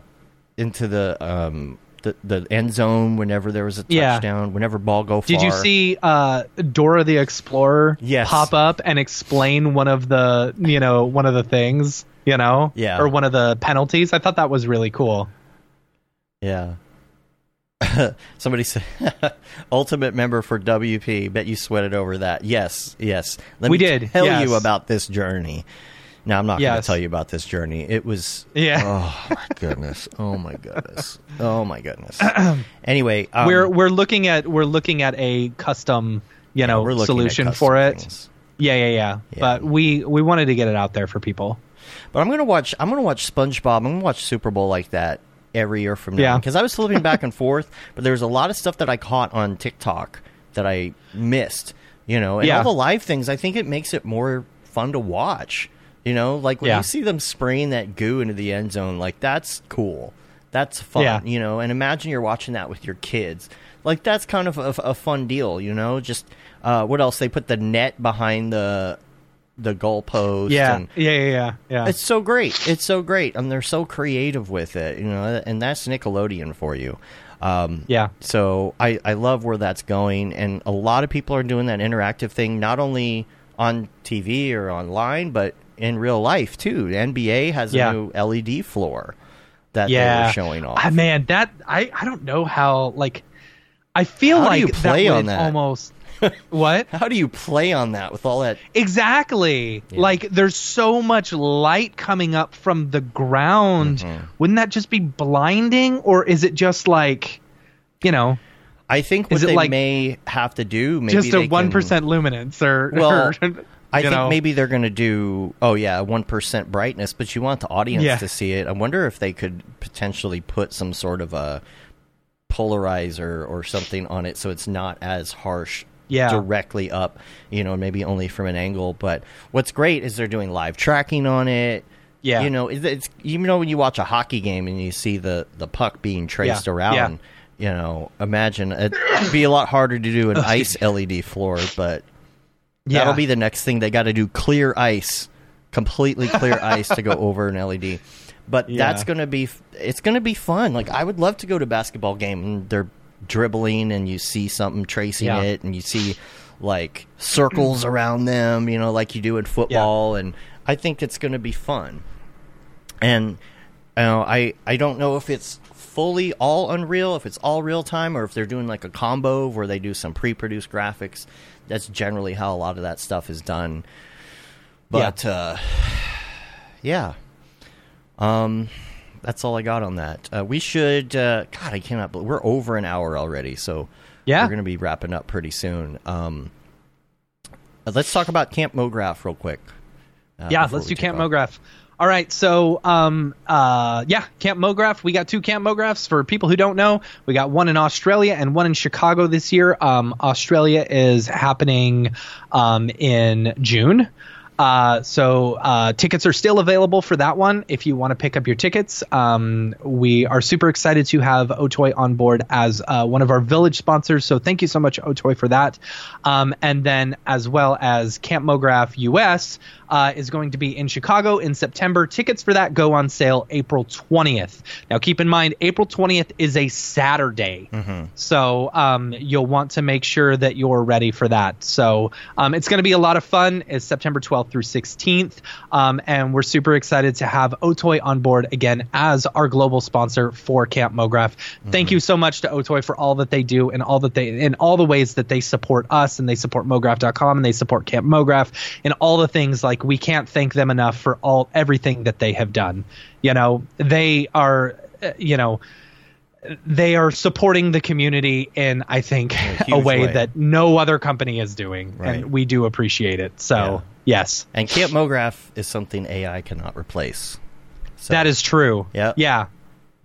Speaker 2: into the um the, the end zone whenever there was a
Speaker 3: Yeah.
Speaker 2: touchdown, whenever ball go far.
Speaker 3: Did you see uh, Dora the Explorer
Speaker 2: Yes.
Speaker 3: pop up and explain one of the you know one of the things you know
Speaker 2: Yeah.
Speaker 3: or one of the penalties? I thought that was really cool.
Speaker 2: Yeah. [laughs] Somebody said, [laughs] "Ultimate member for WP." Bet you sweated over that. Yes, yes. Let
Speaker 3: We
Speaker 2: me
Speaker 3: did,
Speaker 2: tell
Speaker 3: yes.
Speaker 2: you about this journey. Now I'm not going to tell you about this journey. It was
Speaker 3: Yeah.
Speaker 2: Oh my goodness. Oh my goodness. Oh my goodness. [clears throat] anyway, um,
Speaker 3: we're we're looking at we're looking at a custom you know
Speaker 2: looking at
Speaker 3: solution for it.
Speaker 2: things.
Speaker 3: Yeah, yeah, yeah,
Speaker 2: Yeah.
Speaker 3: But we we wanted to get it out there for people.
Speaker 2: But I'm gonna watch. I'm gonna watch SpongeBob. I'm gonna watch Super Bowl like that every year from now.
Speaker 3: Yeah.
Speaker 2: Because I was flipping back and forth, but there was a lot of stuff that I caught on TikTok that I missed. You know, and
Speaker 3: Yeah.
Speaker 2: all the live things. I think it makes it more fun to watch. You know, like when
Speaker 3: Yeah.
Speaker 2: you see them spraying that goo into the end zone, like that's cool. That's fun.
Speaker 3: Yeah.
Speaker 2: You know, and imagine you're watching that with your kids. Like that's kind of a, a fun deal. You know, just uh, what else? They put the net behind the the goalpost.
Speaker 3: Yeah,
Speaker 2: and,
Speaker 3: yeah, yeah, yeah, yeah.
Speaker 2: it's so great. It's so great, and they're so creative with it, you know. And that's Nickelodeon for you. Um,
Speaker 3: Yeah.
Speaker 2: So I I love where that's going, and a lot of people are doing that interactive thing, not only on TV or online, but in real life too. The NBA has
Speaker 3: Yeah.
Speaker 2: a new LED floor that
Speaker 3: yeah,
Speaker 2: they were showing off.
Speaker 3: Ah, man, that I I don't know how like I feel
Speaker 2: How
Speaker 3: like
Speaker 2: you play
Speaker 3: that
Speaker 2: on that?
Speaker 3: almost [laughs] what
Speaker 2: How do you play on that with all that?
Speaker 3: exactly like there's so much light coming up from the ground.
Speaker 2: Mm-hmm.
Speaker 3: Wouldn't that just be blinding, or is it just like you know
Speaker 2: I think what they
Speaker 3: like
Speaker 2: may have to do, maybe
Speaker 3: just a one percent luminance or
Speaker 2: Well,
Speaker 3: or, [laughs]
Speaker 2: I think
Speaker 3: know?
Speaker 2: maybe they're going to do, oh yeah, one percent brightness, but you want the audience
Speaker 3: Yeah.
Speaker 2: to see it. I wonder if they could potentially put some sort of a polarizer or something on it, so it's not as harsh.
Speaker 3: Yeah.
Speaker 2: directly up, you know, maybe only from an angle. But what's great is they're doing live tracking on it.
Speaker 3: Yeah.
Speaker 2: you know, it's, it's you know when you watch a hockey game and you see the the puck being traced
Speaker 3: Yeah.
Speaker 2: around. You know, imagine it'd be a lot harder to do an [laughs] ice LED floor, but
Speaker 3: yeah.
Speaker 2: That'll be the next thing. They got to do clear ice, completely clear [laughs] ice to go over an LED. But
Speaker 3: Yeah.
Speaker 2: that's going to be it's going to be fun. Like I would love to go to a basketball game and they're dribbling and you see something tracing
Speaker 3: Yeah.
Speaker 2: it and you see like circles around them, you know, like you do in football and I think it's going to be fun. And you know, I I don't know if it's fully all Unreal, if it's all real time, or if they're doing like a combo where they do some pre-produced graphics. That's generally how a lot of that stuff is done. But uh, [sighs] yeah, um, that's all I got on that. Uh, we should. Uh, God, I cannot. believe We're over an hour already, so
Speaker 3: Yeah.
Speaker 2: we're going to be wrapping up pretty soon. Um, uh, let's talk about Camp Mograph real quick. uh,
Speaker 3: yeah, let's do Camp
Speaker 2: off.
Speaker 3: Mograph. All right, so um, uh, yeah, Camp Mograph. We got two Camp Mographs for people who don't know. We got one in Australia and one in Chicago this year. Um, Australia is happening um, in June. Uh, so uh, tickets are still available for that one if you want to pick up your tickets. Um, we are super excited to have Otoy on board as uh, one of our village sponsors. So thank you so much, Otoy, for that. Um, and then as well as Camp Mograph US uh, is going to be in Chicago in September. Tickets for that go on sale April 20th. Now keep in mind, April 20th is a Saturday. So um, you'll want to make sure that you're ready for that. So um, it's going to be a lot of fun. It's September 12th through 16th. Um, and we're super excited to have Otoy on board again as our global sponsor for Camp Mograph. Thank you so much to Otoy for all that they do and all that they in all the ways that they support us and they support mograph.com and they support Camp Mograph and all the things like we can't thank them enough for all everything that they have done. You know, they are uh, you know they are supporting the community in I think [laughs] a,
Speaker 2: huge
Speaker 3: way,
Speaker 2: way.
Speaker 3: that no other company is doing
Speaker 2: Right.
Speaker 3: and we do appreciate it. So, yes.
Speaker 2: And Camp Mograph is something AI cannot replace. So
Speaker 3: That is true.
Speaker 2: Yep.
Speaker 3: Yeah.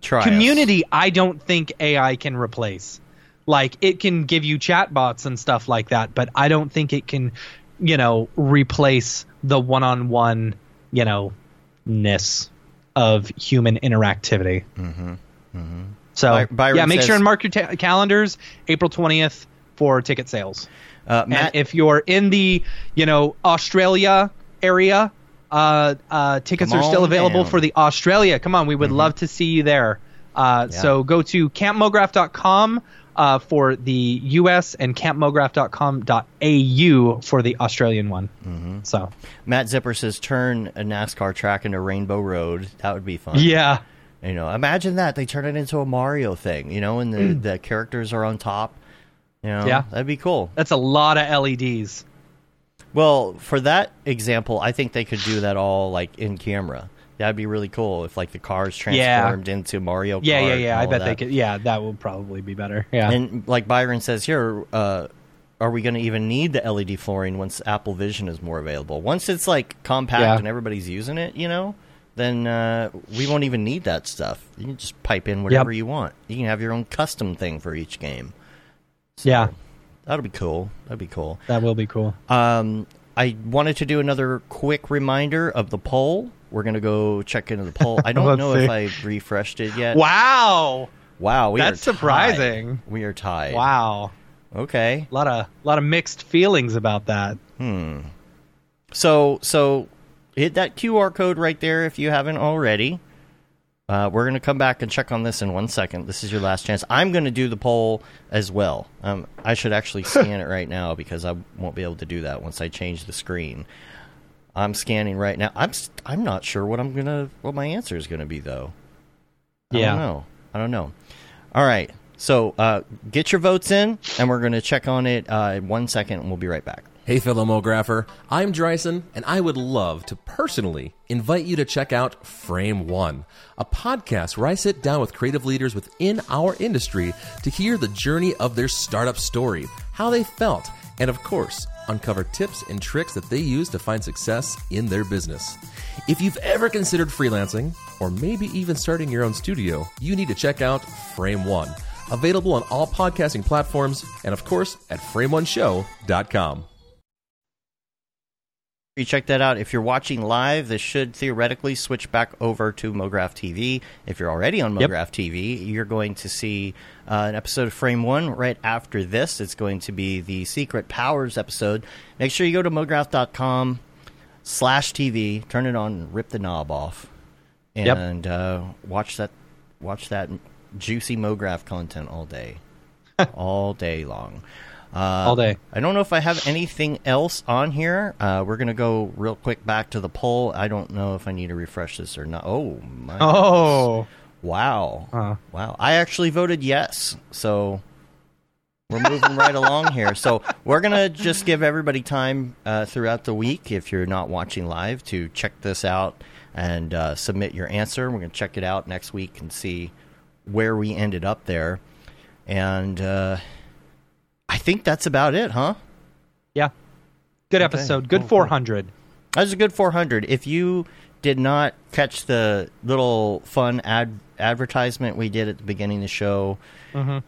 Speaker 2: try us.
Speaker 3: Community I don't think AI can replace. Like it can give you chatbots and stuff like that, but I don't think it can, you know, replace the one-on-one, you know, ness of human interactivity. Mm-hmm. So
Speaker 2: By- Byron
Speaker 3: yeah, make
Speaker 2: says-
Speaker 3: sure and mark your ta- calendars. April twentieth for ticket sales.
Speaker 2: Uh,
Speaker 3: And if you're in the, you know, Australia area, Uh, uh, tickets are still available
Speaker 2: down.
Speaker 3: for the Australia. Come on, we would love to see you there. Uh,
Speaker 2: Yeah.
Speaker 3: So go to campmograph.com uh, for the US and campmograph.com.au for the Australian one. Mm-hmm. So
Speaker 2: Matt Zipper says turn a NASCAR track into Rainbow Road. That would be fun.
Speaker 3: yeah,
Speaker 2: You know, imagine that they turn it into a Mario thing. You know, and the the characters are on top. You know,
Speaker 3: Yeah.
Speaker 2: that'd be cool.
Speaker 3: that's a lot of LEDs.
Speaker 2: Well, for that example, I think they could do that all like in camera. That'd be really cool if like the cars
Speaker 3: Yeah.
Speaker 2: transformed into Mario.
Speaker 3: Yeah,
Speaker 2: Kart
Speaker 3: yeah,
Speaker 2: and
Speaker 3: yeah. I bet they could. Yeah, that would probably be better. [laughs] Yeah.
Speaker 2: And like Byron says here, uh, are we going to even need the LED flooring once Apple Vision is more available? Once it's like compact
Speaker 3: Yeah.
Speaker 2: and everybody's using it, you know, then uh, we won't even need that stuff. You can just pipe in whatever
Speaker 3: Yep.
Speaker 2: you want. You can have your own custom thing for each game.
Speaker 3: yeah,
Speaker 2: That'll be cool. That'd be cool.
Speaker 3: that will be cool.
Speaker 2: Um, I wanted to do another quick reminder of the poll. We're going to go check into the [laughs] poll. I don't know
Speaker 3: see.
Speaker 2: if I refreshed it yet.
Speaker 3: Wow.
Speaker 2: Wow, we
Speaker 3: That's
Speaker 2: are tied.
Speaker 3: surprising.
Speaker 2: We are tied.
Speaker 3: Wow.
Speaker 2: Okay.
Speaker 3: A lot of lot of mixed feelings about that. Hmm.
Speaker 2: So so hit that QR code right there if you haven't already. Uh, we're going to come back and check on this in one second. This is your last chance. I'm going to do the poll as well. Um, I should actually scan it right now because I won't be able to do that once I change the screen. I'm scanning right now. I'm st- I'm not sure what I'm gonna what my answer is going to be though. I
Speaker 3: Yeah.
Speaker 2: don't know. I don't know. All right. So uh, get your votes in, and we're going to check on it uh, in one second, and we'll be right back.
Speaker 6: Hey, fellow Mographer, I'm Dryson, and I would love to personally invite you to check out Frame One, a podcast where I sit down with creative leaders within our industry to hear the journey of their startup story, how they felt, and of course, uncover tips and tricks that they use to find success in their business. If you've ever considered freelancing, or maybe even starting your own studio, you need to check out Frame One. Available on all podcasting platforms and, of course, at frameoneshow.com.
Speaker 2: You check that out. If you're watching live, this should theoretically switch back over to MoGraph TV. If you're already on
Speaker 3: Yep.
Speaker 2: MoGraph TV, you're going to see uh, an episode of Frame One right after this. It's going to be the Secret Powers episode. Make sure you go to MoGraph.com slash TV, turn it on, and rip the knob off,
Speaker 3: Yep.
Speaker 2: and uh, watch that watch that juicy MoGraph content all day, [laughs] all day long. Uh,
Speaker 3: All day.
Speaker 2: I don't know if I have anything else on here. Uh, we're gonna go real quick back to the poll. I don't know if I need to refresh this or not. Oh my!
Speaker 3: Oh.
Speaker 2: wow!
Speaker 3: Uh.
Speaker 2: Wow! I actually voted yes, so we're moving right [laughs] along here. So we're gonna just give everybody time uh, throughout the week, if you're not watching live, to check this out and uh, submit your answer. We're gonna check it out next week and see where we ended up there. And uh, I think that's about it, huh?
Speaker 3: Yeah. Good episode. Good
Speaker 2: cool, cool.
Speaker 3: 400.
Speaker 2: That was a good 400. If you did not catch the little fun ad advertisement we did at the beginning of the show, uh,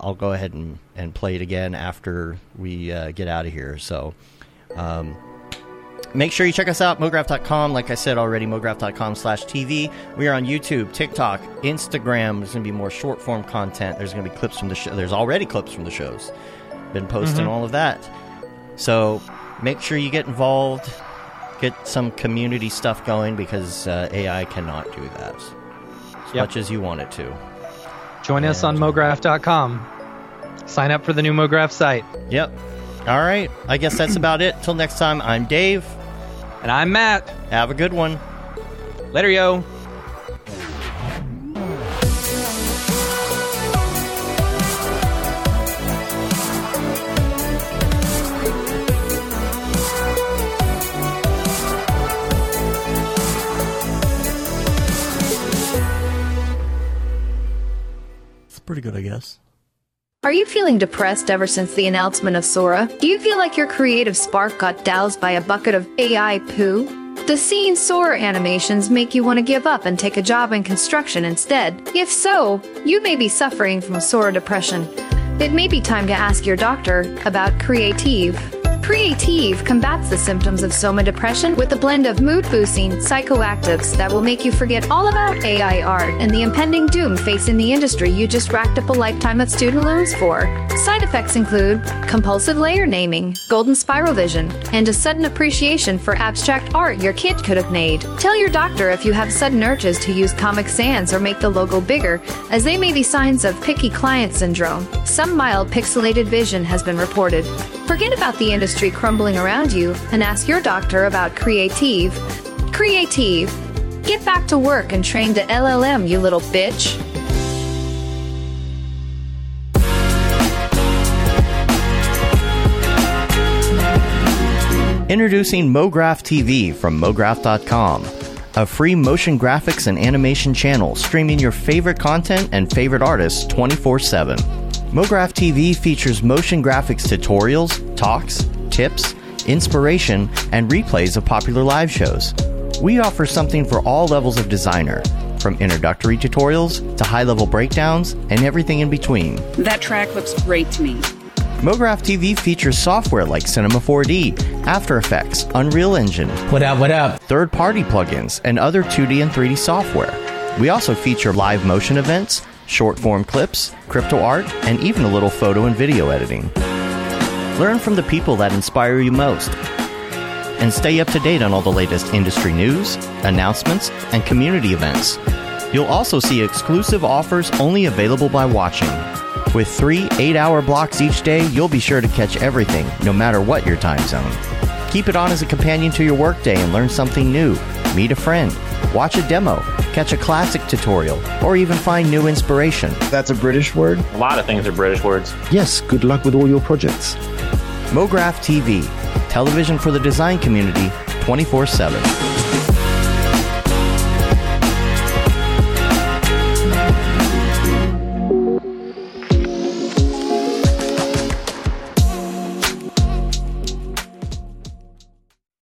Speaker 2: I'll go ahead and, and play it again after we uh, get out of here. So um, make sure you check us out, mograph.com. Like I said already, mograph.com slash TV. We are on YouTube, TikTok, Instagram. There's going to be more short form content. There's going to be clips from the show. There's already clips from the shows. Been posting all of that. So make sure you get involved, get some community stuff going because uh, AI cannot do that as
Speaker 3: Yep.
Speaker 2: much as you want it to.
Speaker 3: Join us on mograph.com. Sign up for the new Mograph site.
Speaker 2: Yep. All right. I guess that's about it. Till next time, I'm Dave.
Speaker 3: And I'm Matt.
Speaker 2: Have a good one.
Speaker 3: Later, yo.
Speaker 2: It's pretty good, I guess.
Speaker 1: Are you feeling depressed ever since the announcement of Sora? Do you feel like your creative spark got doused by a bucket of AI poo? Does seeing Sora animations make you want to give up and take a job in construction instead? If so, you may be suffering from Sora depression. It may be time to ask your doctor about Creative. Creative combats the symptoms of Sora depression with a blend of mood boosting psychoactives that will make you forget all about AI art and the impending doom facing the industry you just racked up a lifetime of student loans for. Side effects include compulsive layer naming, golden spiral vision, and a sudden appreciation for abstract art your kid could have made. Tell your doctor if you have sudden urges to use Comic Sans or make the logo bigger, as they may be signs of picky client syndrome. Some mild pixelated vision has been reported. Forget about the industry crumbling around you and ask your doctor about Creative. Creative. Get back to work and train the LLM, you little bitch.
Speaker 2: Introducing MoGraph TV from MoGraph.com, a free motion graphics and animation channel streaming your favorite content and favorite artists 24 7. MoGraph TV features motion graphics tutorials, talks, tips, inspiration, and replays of popular live shows. We offer something for all levels of designer, from introductory tutorials to high level breakdowns and everything in between.
Speaker 7: That track looks great to me.
Speaker 2: MoGraph TV features software like Cinema 4D, After Effects, Unreal Engine,
Speaker 8: What up, what up?
Speaker 2: third party plugins, and other 2D and 3D software. We also feature live motion events, short form clips, crypto art, and even a little photo and video editing. Learn from the people that inspire you most. And stay up to date on all the latest industry news, announcements, and community events. You'll also see exclusive offers only available by watching. With three eight hour blocks each day, you'll be sure to catch everything, no matter what your time zone. Keep it on as a companion to your workday and learn something new. Meet a friend, watch a demo, catch a classic tutorial, or even find new inspiration.
Speaker 9: That's a British word?
Speaker 10: A lot of things are British words.
Speaker 9: Yes, good luck with all your projects.
Speaker 2: MoGraph TV, television for the design community 24 7.